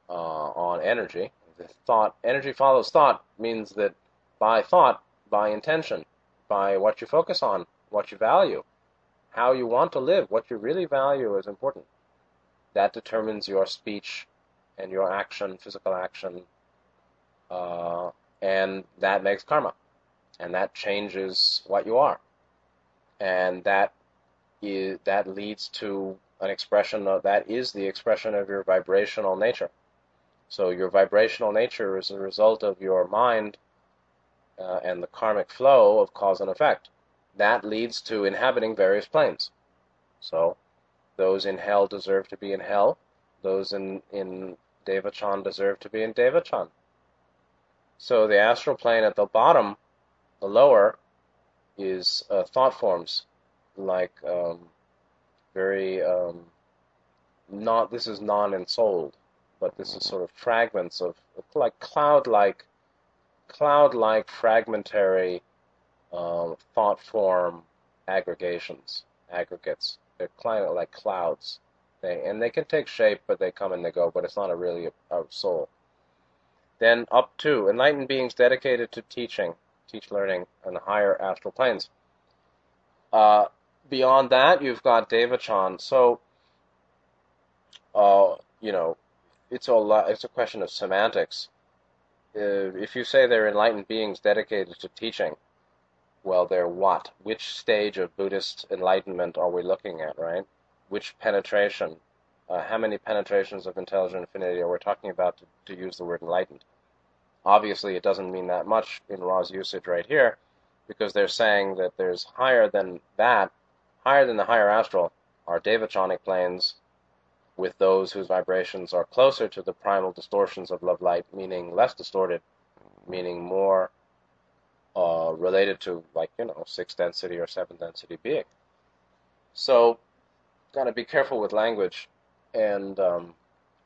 uh, on energy. The thought, energy follows thought means that by thought, by intention, by what you focus on, what you value, how you want to live, what you really value is important. That determines your speech and your action, physical action, uh, and that makes karma and that changes what you are, and that is that leads to an expression of that is the expression of your vibrational nature. So your vibrational nature is a result of your mind uh, and the karmic flow of cause and effect. That leads to inhabiting various planes. So those in hell deserve to be in hell. Those in in Devachan deserve to be in Devachan. So the astral plane at the bottom the lower is uh, thought forms like um, very um, not. This is non-ensouled, but this is sort of fragments of like cloud-like, cloud-like fragmentary uh, thought form aggregations, aggregates. They're kind of like clouds. They, and they can take shape, but they come and they go. But it's not a really a, a soul. Then up to enlightened beings dedicated to teaching teach learning on the higher astral planes. Uh, beyond that, you've got Devachan. So, uh, you know, it's a lot, it's a question of semantics. Uh, if you say they're enlightened beings dedicated to teaching, well, they're what? Which stage of Buddhist enlightenment are we looking at, right? Which penetration? Uh, how many penetrations of intelligent infinity are we talking about to, to use the word enlightened? Obviously, it doesn't mean that much in Ra's usage right here, because they're saying that there's higher than that, higher than the higher astral, are devachanic planes, with those whose vibrations are closer to the primal distortions of love light, meaning less distorted, meaning more uh, related to like you know sixth density or seventh density being. So, gotta be careful with language, and um,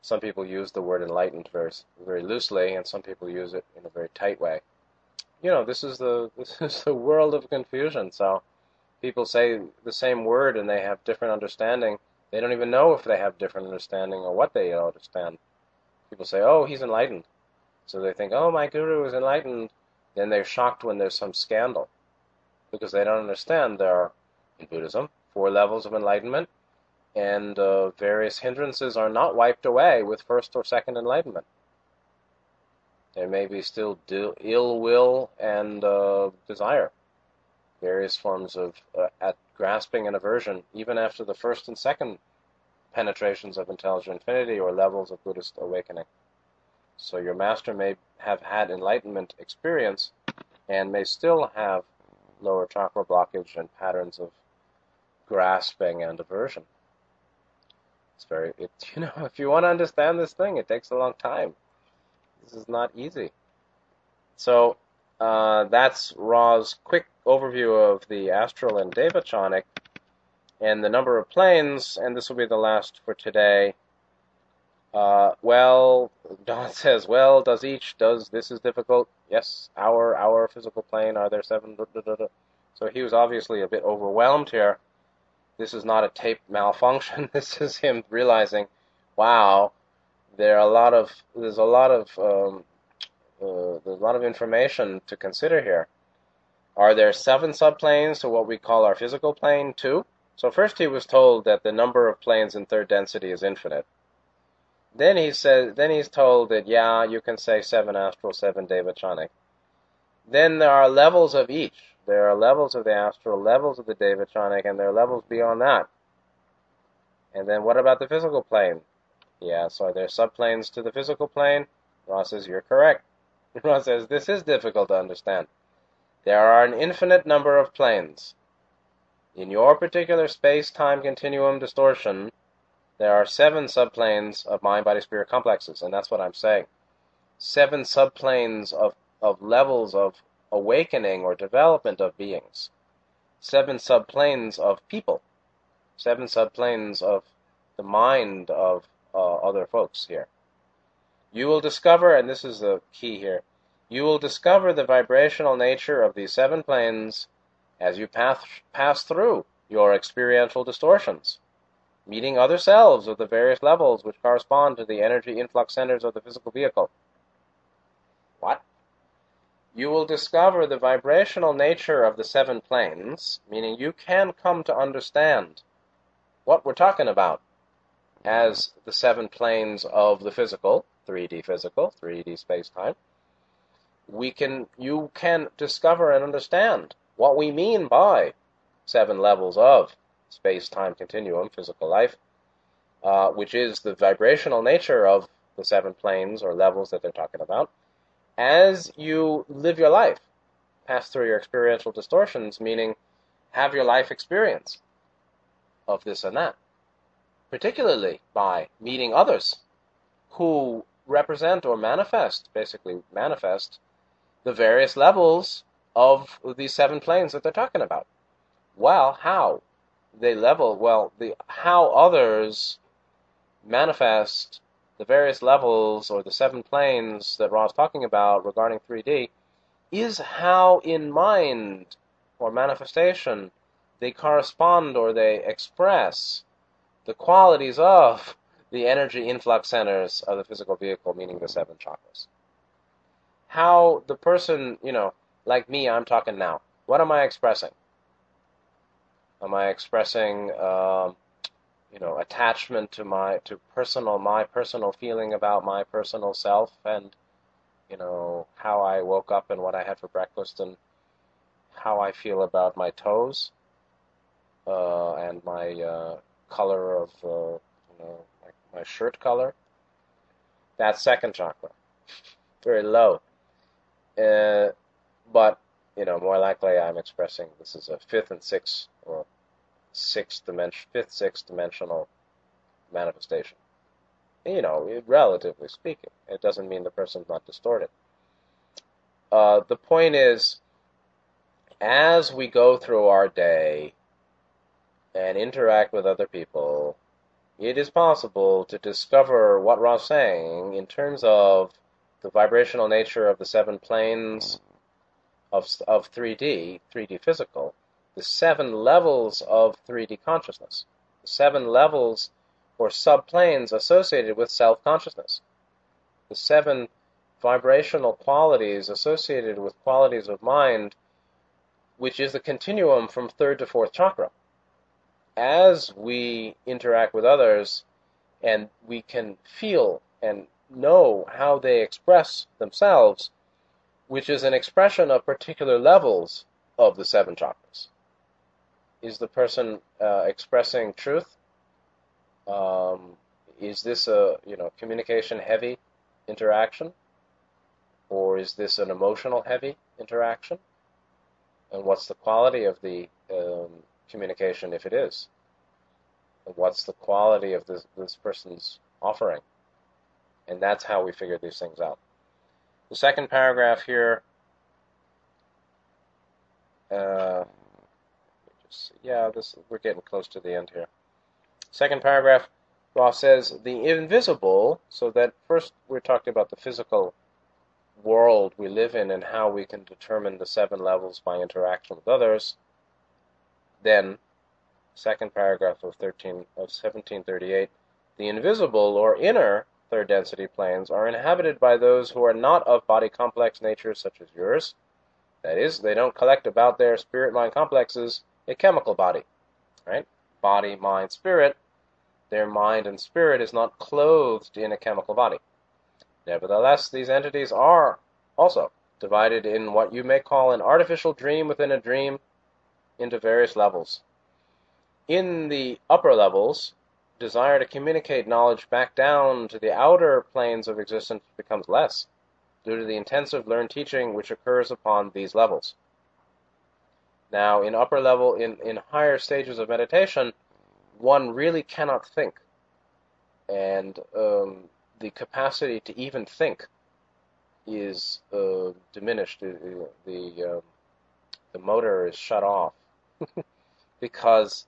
some people use the word enlightened very very loosely, and some people use it in a very tight way. You know, this is the <laughs> this is the world of confusion. So, people say the same word and they have different understanding. They don't even know if they have different understanding or what they understand. People say, "Oh, he's enlightened," so they think, "Oh, my guru is enlightened." Then they're shocked when there's some scandal because they don't understand there are, in Buddhism, four levels of enlightenment, and uh, various hindrances are not wiped away with first or second enlightenment. There may be still ill will and uh, desire, various forms of uh, at grasping and aversion, even after the first and second penetrations of intelligent infinity or levels of Buddhist awakening. So your master may have had enlightenment experience and may still have lower chakra blockage and patterns of grasping and aversion. It's very, it, <laughs> you know, if you want to understand this thing, it takes a long time. This is not easy. So uh, that's Ra's quick overview of the astral and devachanic and the number of planes, and this will be the last for today. Uh, well, <laughs> Don says, well, does each, does, this is difficult? Yes, our, our physical plane, are there seven? So he was obviously a bit overwhelmed here. This is not a tape malfunction. <laughs> this is him realizing, wow, there are a lot of, there's a lot of, um, uh, there's a lot of information to consider here. Are there seven subplanes to what we call our physical plane too? So first he was told that the number of planes in third density is infinite. Then he says, then he's told that yeah, you can say seven astral, seven devachanic. Then there are levels of each. There are levels of the astral, levels of the devachanic, and there are levels beyond that. And then what about the physical plane? Yeah, so are there subplanes to the physical plane? Ra says, you're correct. <laughs> Ra says, this is difficult to understand. There are an infinite number of planes. In your particular space-time continuum distortion, there are seven subplanes of mind body spirit complexes, and that's what I'm saying. Seven subplanes of, of levels of awakening or development of beings. Seven subplanes of people. Seven subplanes of the mind of uh, other folks here. You will discover, and this is the key here, you will discover the vibrational nature of these seven planes as you pass, pass through your experiential distortions meeting other selves of the various levels which correspond to the energy influx centers of the physical vehicle. What? You will discover the vibrational nature of the seven planes, meaning you can come to understand what we're talking about as the seven planes of the physical, 3D physical, 3D space-time. We can, you can discover and understand what we mean by seven levels of space-time continuum, physical life, uh, which is the vibrational nature of the seven planes or levels that they're talking about, as you live your life, pass through your experiential distortions, meaning have your life experience of this and that, particularly by meeting others who represent or manifest, basically manifest, the various levels of these seven planes that they're talking about. Well, how? they level well the how others manifest the various levels or the seven planes that Ra's talking about regarding 3D is how in mind or manifestation they correspond or they express the qualities of the energy influx centers of the physical vehicle, meaning the seven chakras. How the person, you know, like me, I'm talking now. What am I expressing? Am I expressing, um, you know, attachment to my to personal my personal feeling about my personal self and you know how I woke up and what I had for breakfast and how I feel about my toes uh, and my uh, color of uh, you know my shirt color. That second chakra, very low. Uh, but you know, more likely I'm expressing this is a fifth and sixth or sixth dimension, fifth, sixth dimensional manifestation. You know, relatively speaking, it doesn't mean the person's not distorted. Uh, the point is, as we go through our day and interact with other people, it is possible to discover what Ra's saying in terms of the vibrational nature of the seven planes of, of 3D, 3D physical, the seven levels of 3D consciousness, the seven levels or subplanes associated with self consciousness, the seven vibrational qualities associated with qualities of mind, which is the continuum from third to fourth chakra. As we interact with others and we can feel and know how they express themselves, which is an expression of particular levels of the seven chakras. Is the person uh, expressing truth? Um, is this a you know communication heavy interaction, or is this an emotional heavy interaction? And what's the quality of the um, communication if it is? And what's the quality of this, this person's offering? And that's how we figure these things out. The second paragraph here, uh, just, yeah, this we're getting close to the end here. Second paragraph, Ra says the invisible. So that first we're talking about the physical world we live in and how we can determine the seven levels by interaction with others. Then, second paragraph of 13 of 1738, the invisible or inner third density planes are inhabited by those who are not of body complex natures such as yours. That is, they don't collect about their spirit mind complexes a chemical body. Right? Body, mind, spirit. Their mind and spirit is not clothed in a chemical body. Nevertheless, these entities are also divided in what you may call an artificial dream within a dream into various levels. In the upper levels, desire to communicate knowledge back down to the outer planes of existence becomes less due to the intensive learned teaching which occurs upon these levels. Now, in upper level, in, in higher stages of meditation, one really cannot think. And um, the capacity to even think is uh, diminished. The, the, uh, the motor is shut off <laughs> because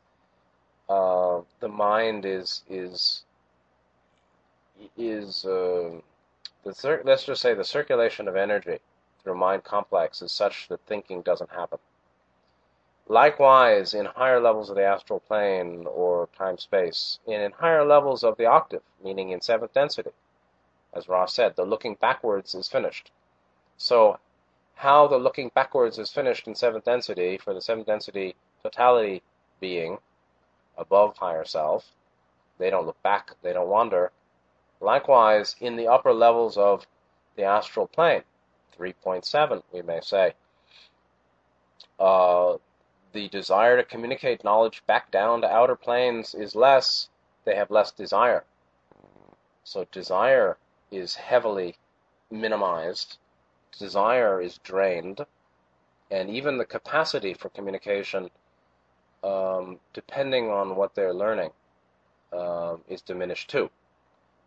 uh, the mind is is is uh, the cir- let's just say the circulation of energy through mind complex is such that thinking doesn't happen. Likewise, in higher levels of the astral plane or time space, and in higher levels of the octave, meaning in seventh density, as Ra said, the looking backwards is finished. So, how the looking backwards is finished in seventh density for the seventh density totality being above higher self. They don't look back, they don't wander. Likewise, in the upper levels of the astral plane, 3.7, we may say, uh, the desire to communicate knowledge back down to outer planes is less, they have less desire. So desire is heavily minimized, desire is drained, and even the capacity for communication um, depending on what they're learning, uh, is diminished too,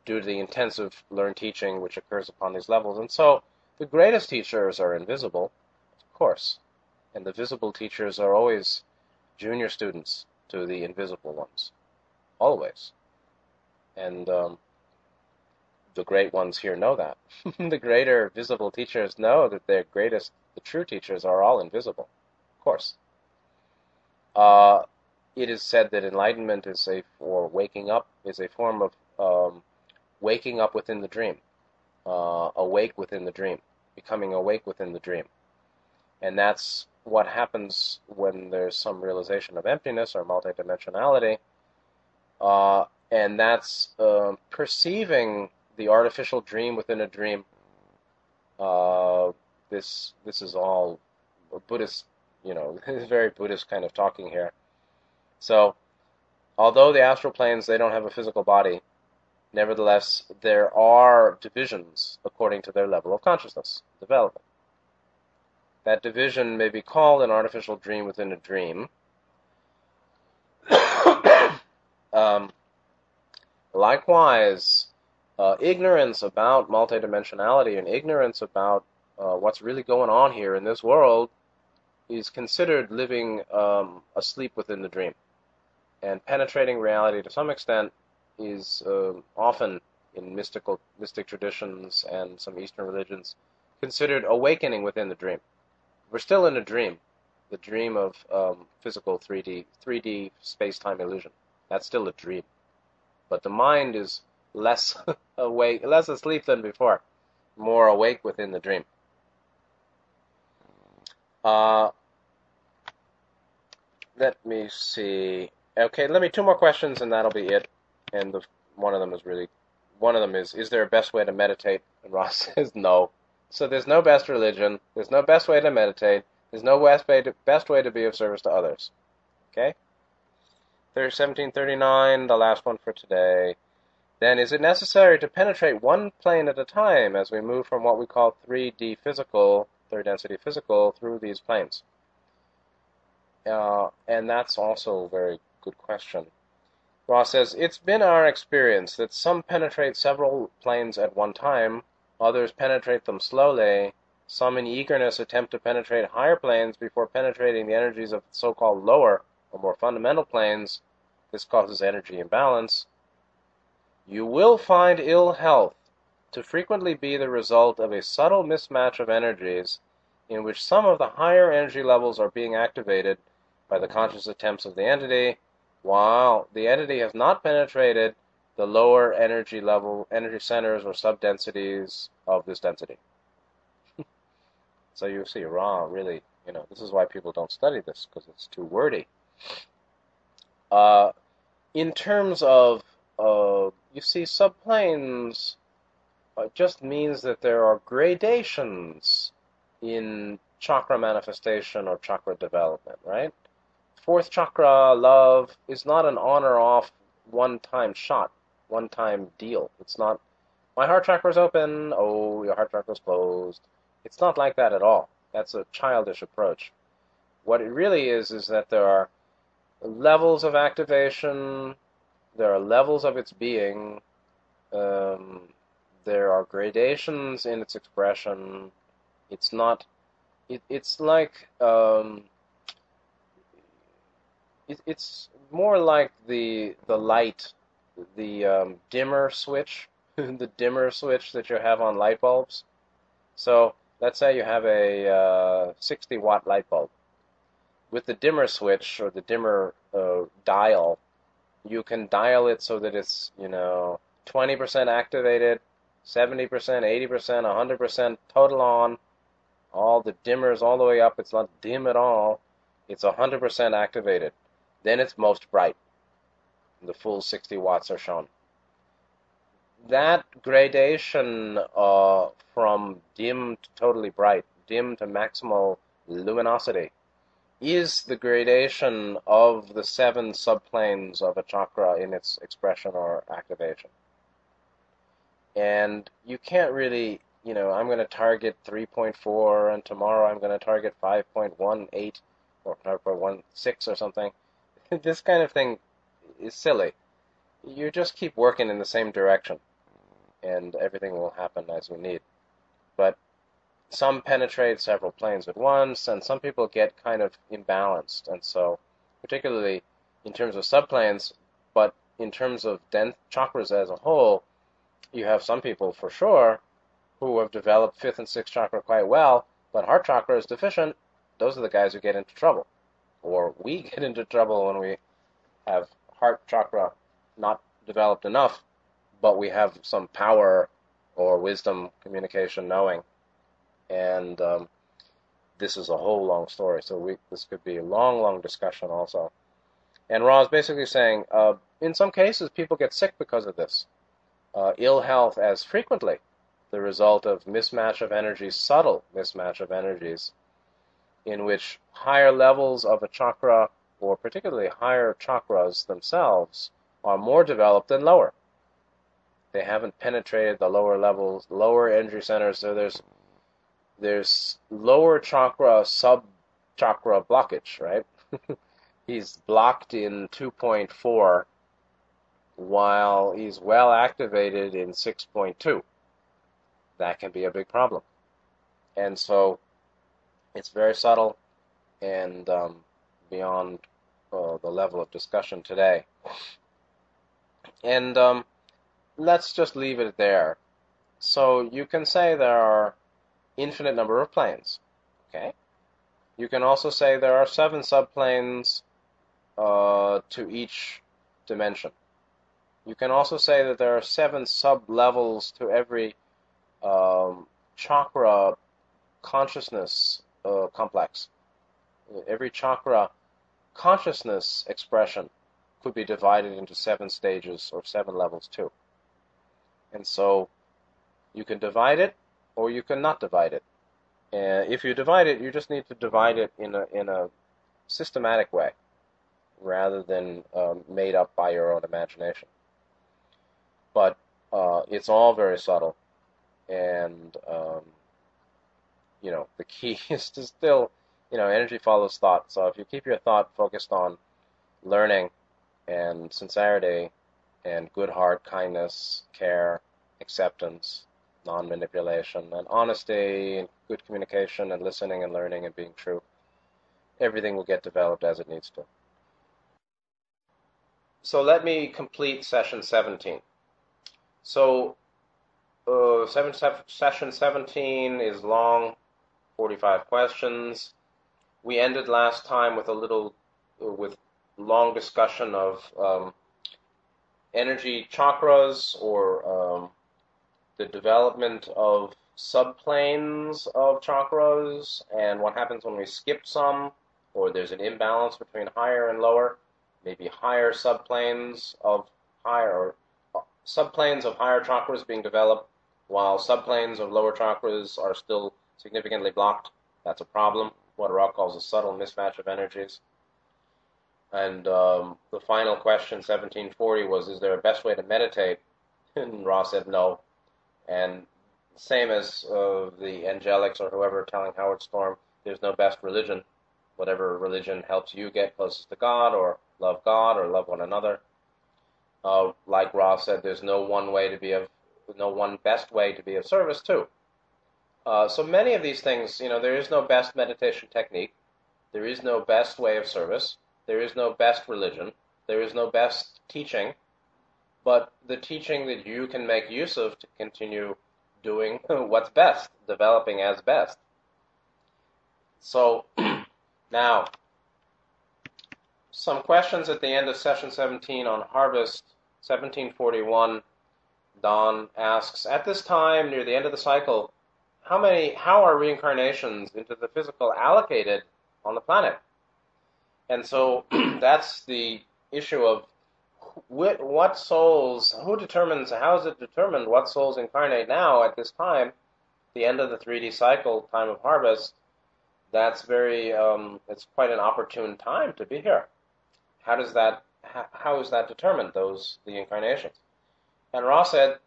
due to the intensive learn teaching which occurs upon these levels. And so the greatest teachers are invisible, of course, and the visible teachers are always junior students to the invisible ones, always. And um, the great ones here know that. <laughs> the greater visible teachers know that their greatest, the true teachers are all invisible, of course. Uh, it is said that enlightenment is a or waking up is a form of um, waking up within the dream, uh, awake within the dream, becoming awake within the dream, and that's what happens when there's some realization of emptiness or multidimensionality, uh, and that's uh, perceiving the artificial dream within a dream. Uh, this this is all Buddhist, you know, <laughs> very Buddhist kind of talking here. So, although the astral planes they don't have a physical body, nevertheless there are divisions according to their level of consciousness development. That division may be called an artificial dream within a dream. <coughs> um, likewise, uh, ignorance about multidimensionality and ignorance about uh, what's really going on here in this world is considered living um, asleep within the dream. And penetrating reality to some extent is uh, often in mystical mystic traditions and some Eastern religions considered awakening within the dream. We're still in a dream, the dream of um, physical 3D 3D space-time illusion. That's still a dream, but the mind is less <laughs> awake, less asleep than before, more awake within the dream. Uh, let me see. Okay, let me two more questions, and that'll be it. And the, one of them is really, one of them is, is there a best way to meditate? And Ra <laughs> says no. So there's no best religion. There's no best way to meditate. There's no best way to, best way to be of service to others. Okay? 1739, the last one for today. Then is it necessary to penetrate one plane at a time as we move from what we call 3D physical, third density physical, through these planes? Uh, and that's also a very good question. Ra says, It's been our experience that some penetrate several planes at one time, others penetrate them slowly, some in eagerness attempt to penetrate higher planes before penetrating the energies of so called lower or more fundamental planes. This causes energy imbalance. You will find ill health to frequently be the result of a subtle mismatch of energies in which some of the higher energy levels are being activated by the conscious attempts of the entity while the entity has not penetrated the lower energy level, energy centers or subdensities of this density. <laughs> so you see, Ra really, you know, this is why people don't study this because it's too wordy. Uh, in terms of, uh, you see, subplanes uh, just means that there are gradations in chakra manifestation or chakra development, right? fourth chakra love is not an on or off one time shot, one time deal. It's not my heart chakra is open, oh your heart chakra is closed. It's not like that at all. That's a childish approach. What it really is is that there are levels of activation, there are levels of its being, um, there are gradations in its expression. It's not. It, it's like um, it, it's more like the the light, the um, dimmer switch, <laughs> the dimmer switch that you have on light bulbs. So let's say you have a uh, 60 watt light bulb. With the dimmer switch or the dimmer uh, dial, you can dial it so that it's you know 20% activated, 70%, 80%, 100% total on. All the dimmers all the way up. It's not dim at all. It's 100% activated. Then it's most bright. The full 60 watts are shown. That gradation uh, from dim to totally bright, dim to maximal luminosity, is the gradation of the seven subplanes of a chakra in its expression or activation. And you can't really, you know, I'm going to target 3.4, and tomorrow I'm going to target 5.18 or 5.16 or something. <laughs> this kind of thing is silly. You just keep working in the same direction, and everything will happen as you need. But some penetrate several planes at once, and some people get kind of imbalanced. And so, particularly in terms of subplanes, but in terms of dense chakras as a whole, you have some people for sure who have developed fifth and sixth chakra quite well, but heart chakra is deficient. Those are the guys who get into trouble or we <laughs> get into trouble when we have heart chakra not developed enough, but we have some power or wisdom, communication, knowing. And um, this is a whole long story. So we, this could be a long, long discussion also. And Ra is basically saying, uh, in some cases, people get sick because of this. Uh, ill health as frequently the result of mismatch of energies, subtle mismatch of energies, in which higher levels of a chakra, or particularly higher chakras themselves, are more developed than lower. They haven't penetrated the lower levels, lower energy centers, so there's there's lower chakra sub chakra blockage, right? <laughs> he's blocked in 2.4 while he's well activated in 6.2. That can be a big problem. And so it's very subtle and um, beyond uh, the level of discussion today. And um, let's just leave it there. So you can say there are infinite number of planes. Okay. You can also say there are seven subplanes uh, to each dimension. You can also say that there are seven sub-levels to every um, chakra consciousness uh, complex. Every chakra consciousness expression could be divided into seven stages or seven levels too. And so you can divide it or you can not divide it. And if you divide it, you just need to divide it in a in a systematic way rather than um, made up by your own imagination. But uh, it's all very subtle, and um, you know the key <laughs> is to still, you know, energy follows thought. So if you keep your thought focused on learning and sincerity and good heart, kindness, care, acceptance, non-manipulation, and honesty, and good communication, and listening and learning and being true, everything will get developed as it needs to. So let me complete session 17. So uh, seven, session 17 is long, 45 questions. We ended last time with a little, uh, with long discussion of um, energy chakras or um, the development of subplanes of chakras and what happens when we skip some or there's an imbalance between higher and lower maybe higher subplanes of higher subplanes of higher chakras being developed while subplanes of lower chakras are still significantly blocked. That's a problem. What Ra calls a subtle mismatch of energies. And um, the final question, 1740, was Is there a best way to meditate? And Ra said no. And same as uh, the angelics or whoever telling Howard Storm, there's no best religion. Whatever religion helps you get closest to God or love God or love one another. Uh, like Ra said, there's no one way to be of, no one best way to be of service too. Uh, so many of these things, you know, there is no best meditation technique, there is no best way of service, there is no best religion, there is no best teaching, but the teaching that you can make use of to continue doing <laughs> what's best, developing as best. So <clears throat> now, some questions at the end of session 17 on harvest 1741 don asks at this time near the end of the cycle how many how are reincarnations into the physical allocated on the planet? And so <clears throat> that's the issue of what, souls who determines how is it determined what souls incarnate now at this time the end of the 3d cycle time of harvest? That's very um, it's quite an opportune time to be here. How does that how is that determined? Those the incarnations. And Ra said,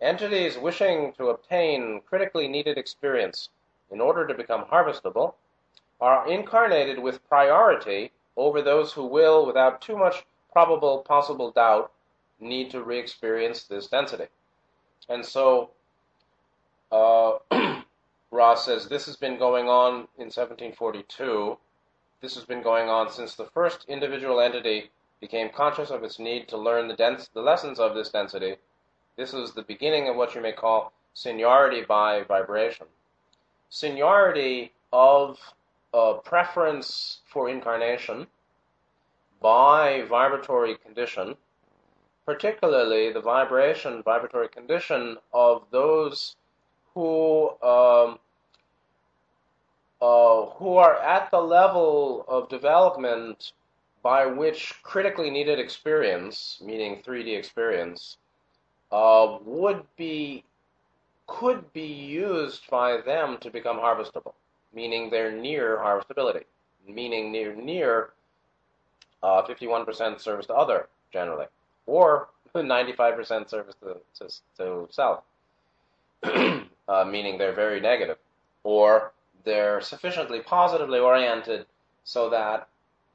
entities wishing to obtain critically needed experience in order to become harvestable are incarnated with priority over those who will, without too much probable possible doubt, need to re-experience this density. And so, uh, <clears throat> Ra says this has been going on in 1742 this has been going on since the first individual entity became conscious of its need to learn the, dens- the lessons of this density. This is the beginning of what you may call seniority by vibration. Seniority of a preference for incarnation by vibratory condition, particularly the vibration, vibratory condition of those who um, uh, who are at the level of development by which critically needed experience, meaning 3D experience, uh, would be could be used by them to become harvestable, meaning they're near harvestability, meaning near near uh, 51% service to other generally, or <laughs> 95% service to, to, to self, <clears throat> uh, meaning they're very negative, or they're sufficiently positively oriented so that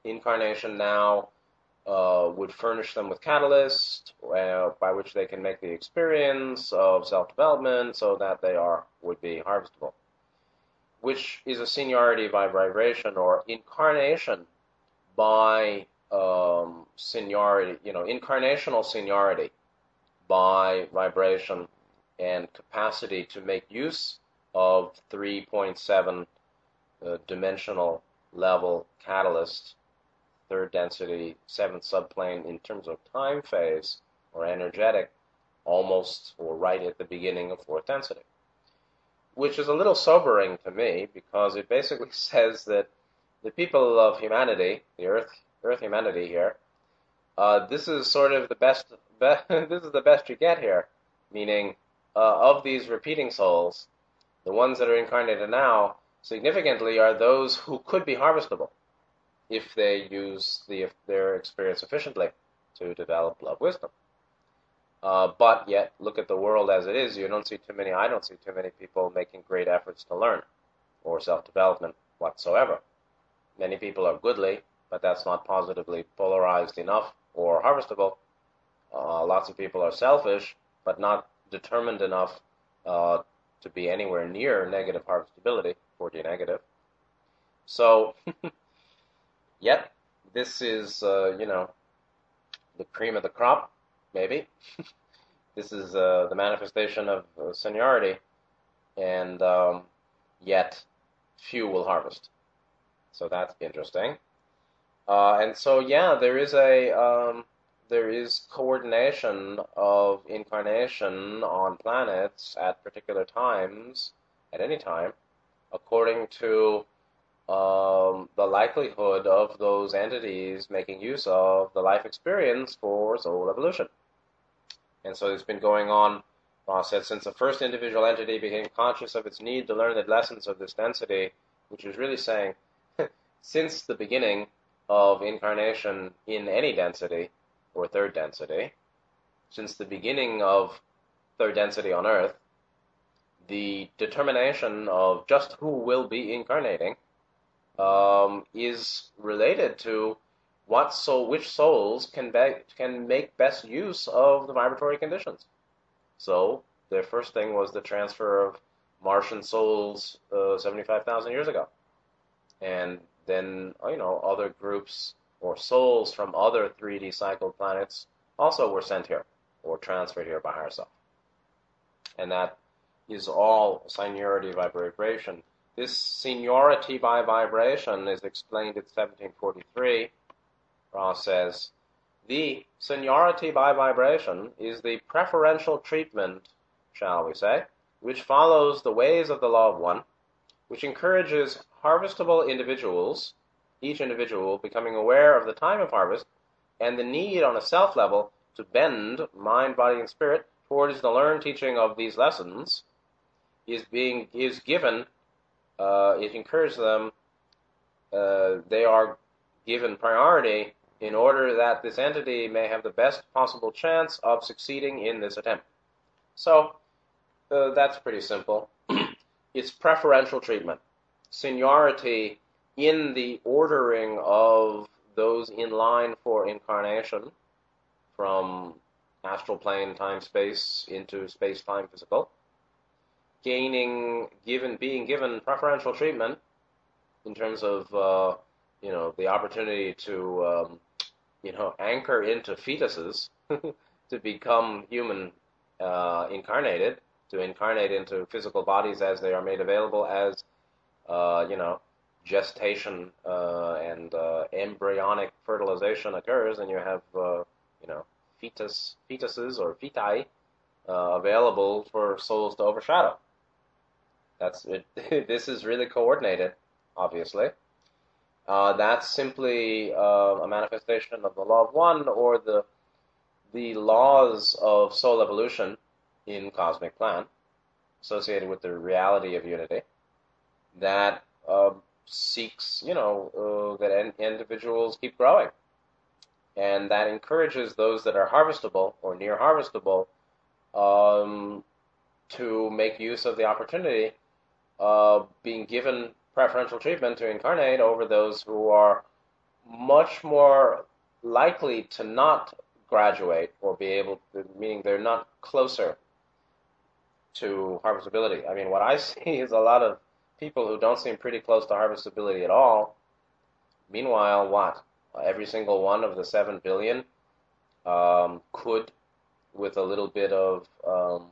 incarnation now uh, would furnish them with catalyst uh, by which they can make the experience of self-development so that they are would be harvestable, which is a seniority by vibration or incarnation by um, seniority, you know, incarnational seniority by vibration and capacity to make use of 3.7 uh, dimensional level catalyst, third density, seventh subplane in terms of time phase or energetic, almost or right at the beginning of fourth density. Which is a little sobering to me because it basically <laughs> says that the people of humanity, the earth, earth humanity here, uh, this is sort of the best, be, <laughs> this is the best you get here, meaning uh, of these repeating souls, the ones that are incarnated now, significantly, are those who could be harvestable if they use the, their experience efficiently to develop love wisdom. Uh, but yet, look at the world as it is. You don't see too many, I don't see too many people making great efforts to learn or self development whatsoever. Many people are goodly, but that's not positively polarized enough or harvestable. Uh, lots of people are selfish, but not determined enough uh, to be anywhere near negative harvestability, 4D negative. So, <laughs> yet, this is, uh, you know, the cream of the crop, maybe. <laughs> this is uh, the manifestation of uh, seniority, and um, yet few will harvest. So that's interesting. Uh, and so, yeah, there is a um, there is coordination of incarnation on planets at particular times, at any time, according to um, the likelihood of those entities making use of the life experience for soul evolution. And so it's been going on, uh, said, since the first individual entity became conscious of its need to learn the lessons of this density, which is really saying, <laughs> since the beginning of incarnation in any density, or third density, since the beginning of third density on Earth, the determination of just who will be incarnating um, is related to what soul, which souls can be, can make best use of the vibratory conditions. So the first thing was the transfer of Martian souls uh, 75,000 years ago, and then you know other groups or souls from other 3D cycled planets also were sent here or transferred here by herself. And that is all seniority vibration. This seniority by vibration is explained in 1743. Ra says, the seniority by vibration is the preferential treatment, shall we say, which follows the ways of the law of one, which encourages harvestable individuals each individual becoming aware of the time of harvest and the need on a self level to bend mind, body, and spirit towards the learned teaching of these lessons is being is given. Uh, it encourages them. Uh, they are given priority in order that this entity may have the best possible chance of succeeding in this attempt. So uh, that's pretty simple. <clears throat> it's preferential treatment. Seniority in the ordering of those in line for incarnation from astral plane, time, space into space, time, physical, gaining, given, being given preferential treatment in terms of, uh, you know, the opportunity to, um, you know, anchor into fetuses <laughs> to become human uh, incarnated, to incarnate into physical bodies as they are made available as, uh, you know, gestation uh, and uh, embryonic fertilization occurs, and you have uh, you know fetus fetuses or feti available for souls to overshadow. That's it. <laughs> this is really coordinated obviously. Uh, that's simply uh, a manifestation of the law of one or the the laws of soul evolution in cosmic plan associated with the reality of unity that uh, seeks, you know, uh, that individuals keep growing. And that encourages those that are harvestable or near harvestable um, to make use of the opportunity of being given preferential treatment to incarnate over those who are much more likely to not graduate or be able to, meaning they're not closer to harvestability. I mean, what I <laughs> see is a lot of people who don't seem pretty close to harvestability at all. Meanwhile, what? Every single one of the 7 billion um, could, with a little bit of um,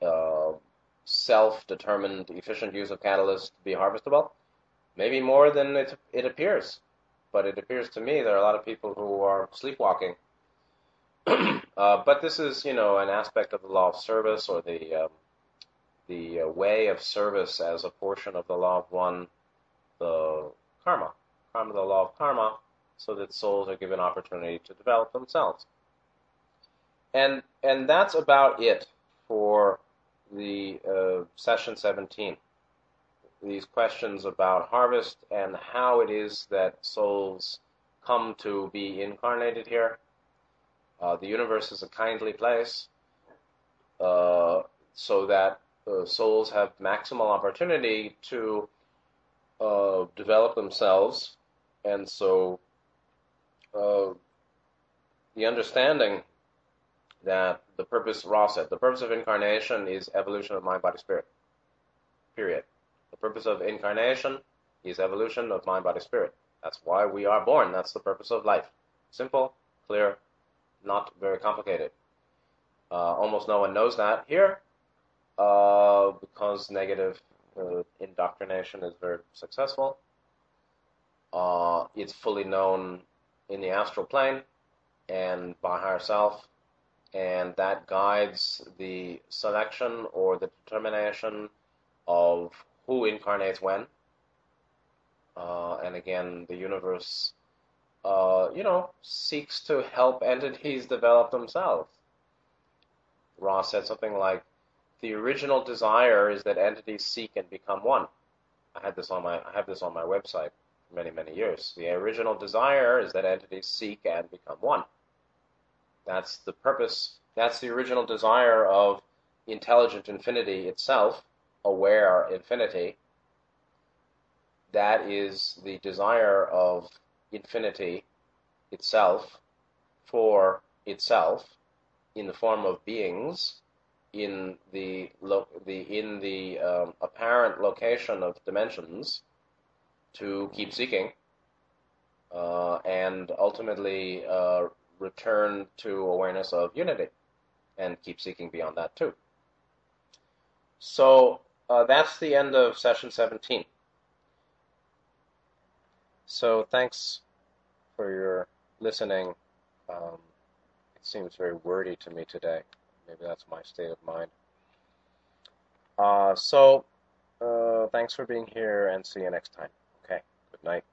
uh, self determined, efficient use of catalyst, to be harvestable. Maybe more than it, it appears. But it appears to me there are a lot of people who are sleepwalking. <clears throat> uh, but this is, you know, an aspect of the law of service or the um, the uh, way of service as a portion of the law of one, the karma, karma, the law of karma, so that souls are given opportunity to develop themselves. And and that's about it for the uh, session 17. These questions about harvest and how it is that souls come to be incarnated here. Uh, the universe is a kindly place, uh, so that uh, souls have maximal opportunity to uh, develop themselves, and so uh, the understanding that the purpose, Ra said, the purpose of incarnation is evolution of mind, body, spirit. Period. The purpose of incarnation is evolution of mind, body, spirit. That's why we are born. That's the purpose of life. Simple, clear, not very complicated. Uh, almost no one knows that here uh, because negative uh, indoctrination is very successful. Uh, it's fully known in the astral plane and by higher self, and that guides the selection or the determination of who incarnates when. Uh, and again, the universe, uh, you know, seeks to help entities develop themselves. Ra said something like, the original desire is that entities seek and become one. I had this on my I have this on my website for many many years. The original desire is that entities seek and become one. That's the purpose. That's the original desire of intelligent infinity itself, aware infinity. That is the desire of infinity itself for itself in the form of beings in the lo- the in the um, apparent location of dimensions to keep seeking uh, and ultimately uh, return to awareness of unity and keep seeking beyond that too. So uh, that's the end of session 17. So thanks for your listening. Um, it seems very wordy to me today. Maybe that's my state of mind. Uh, so, uh, thanks for being here and see you next time. Okay, good night.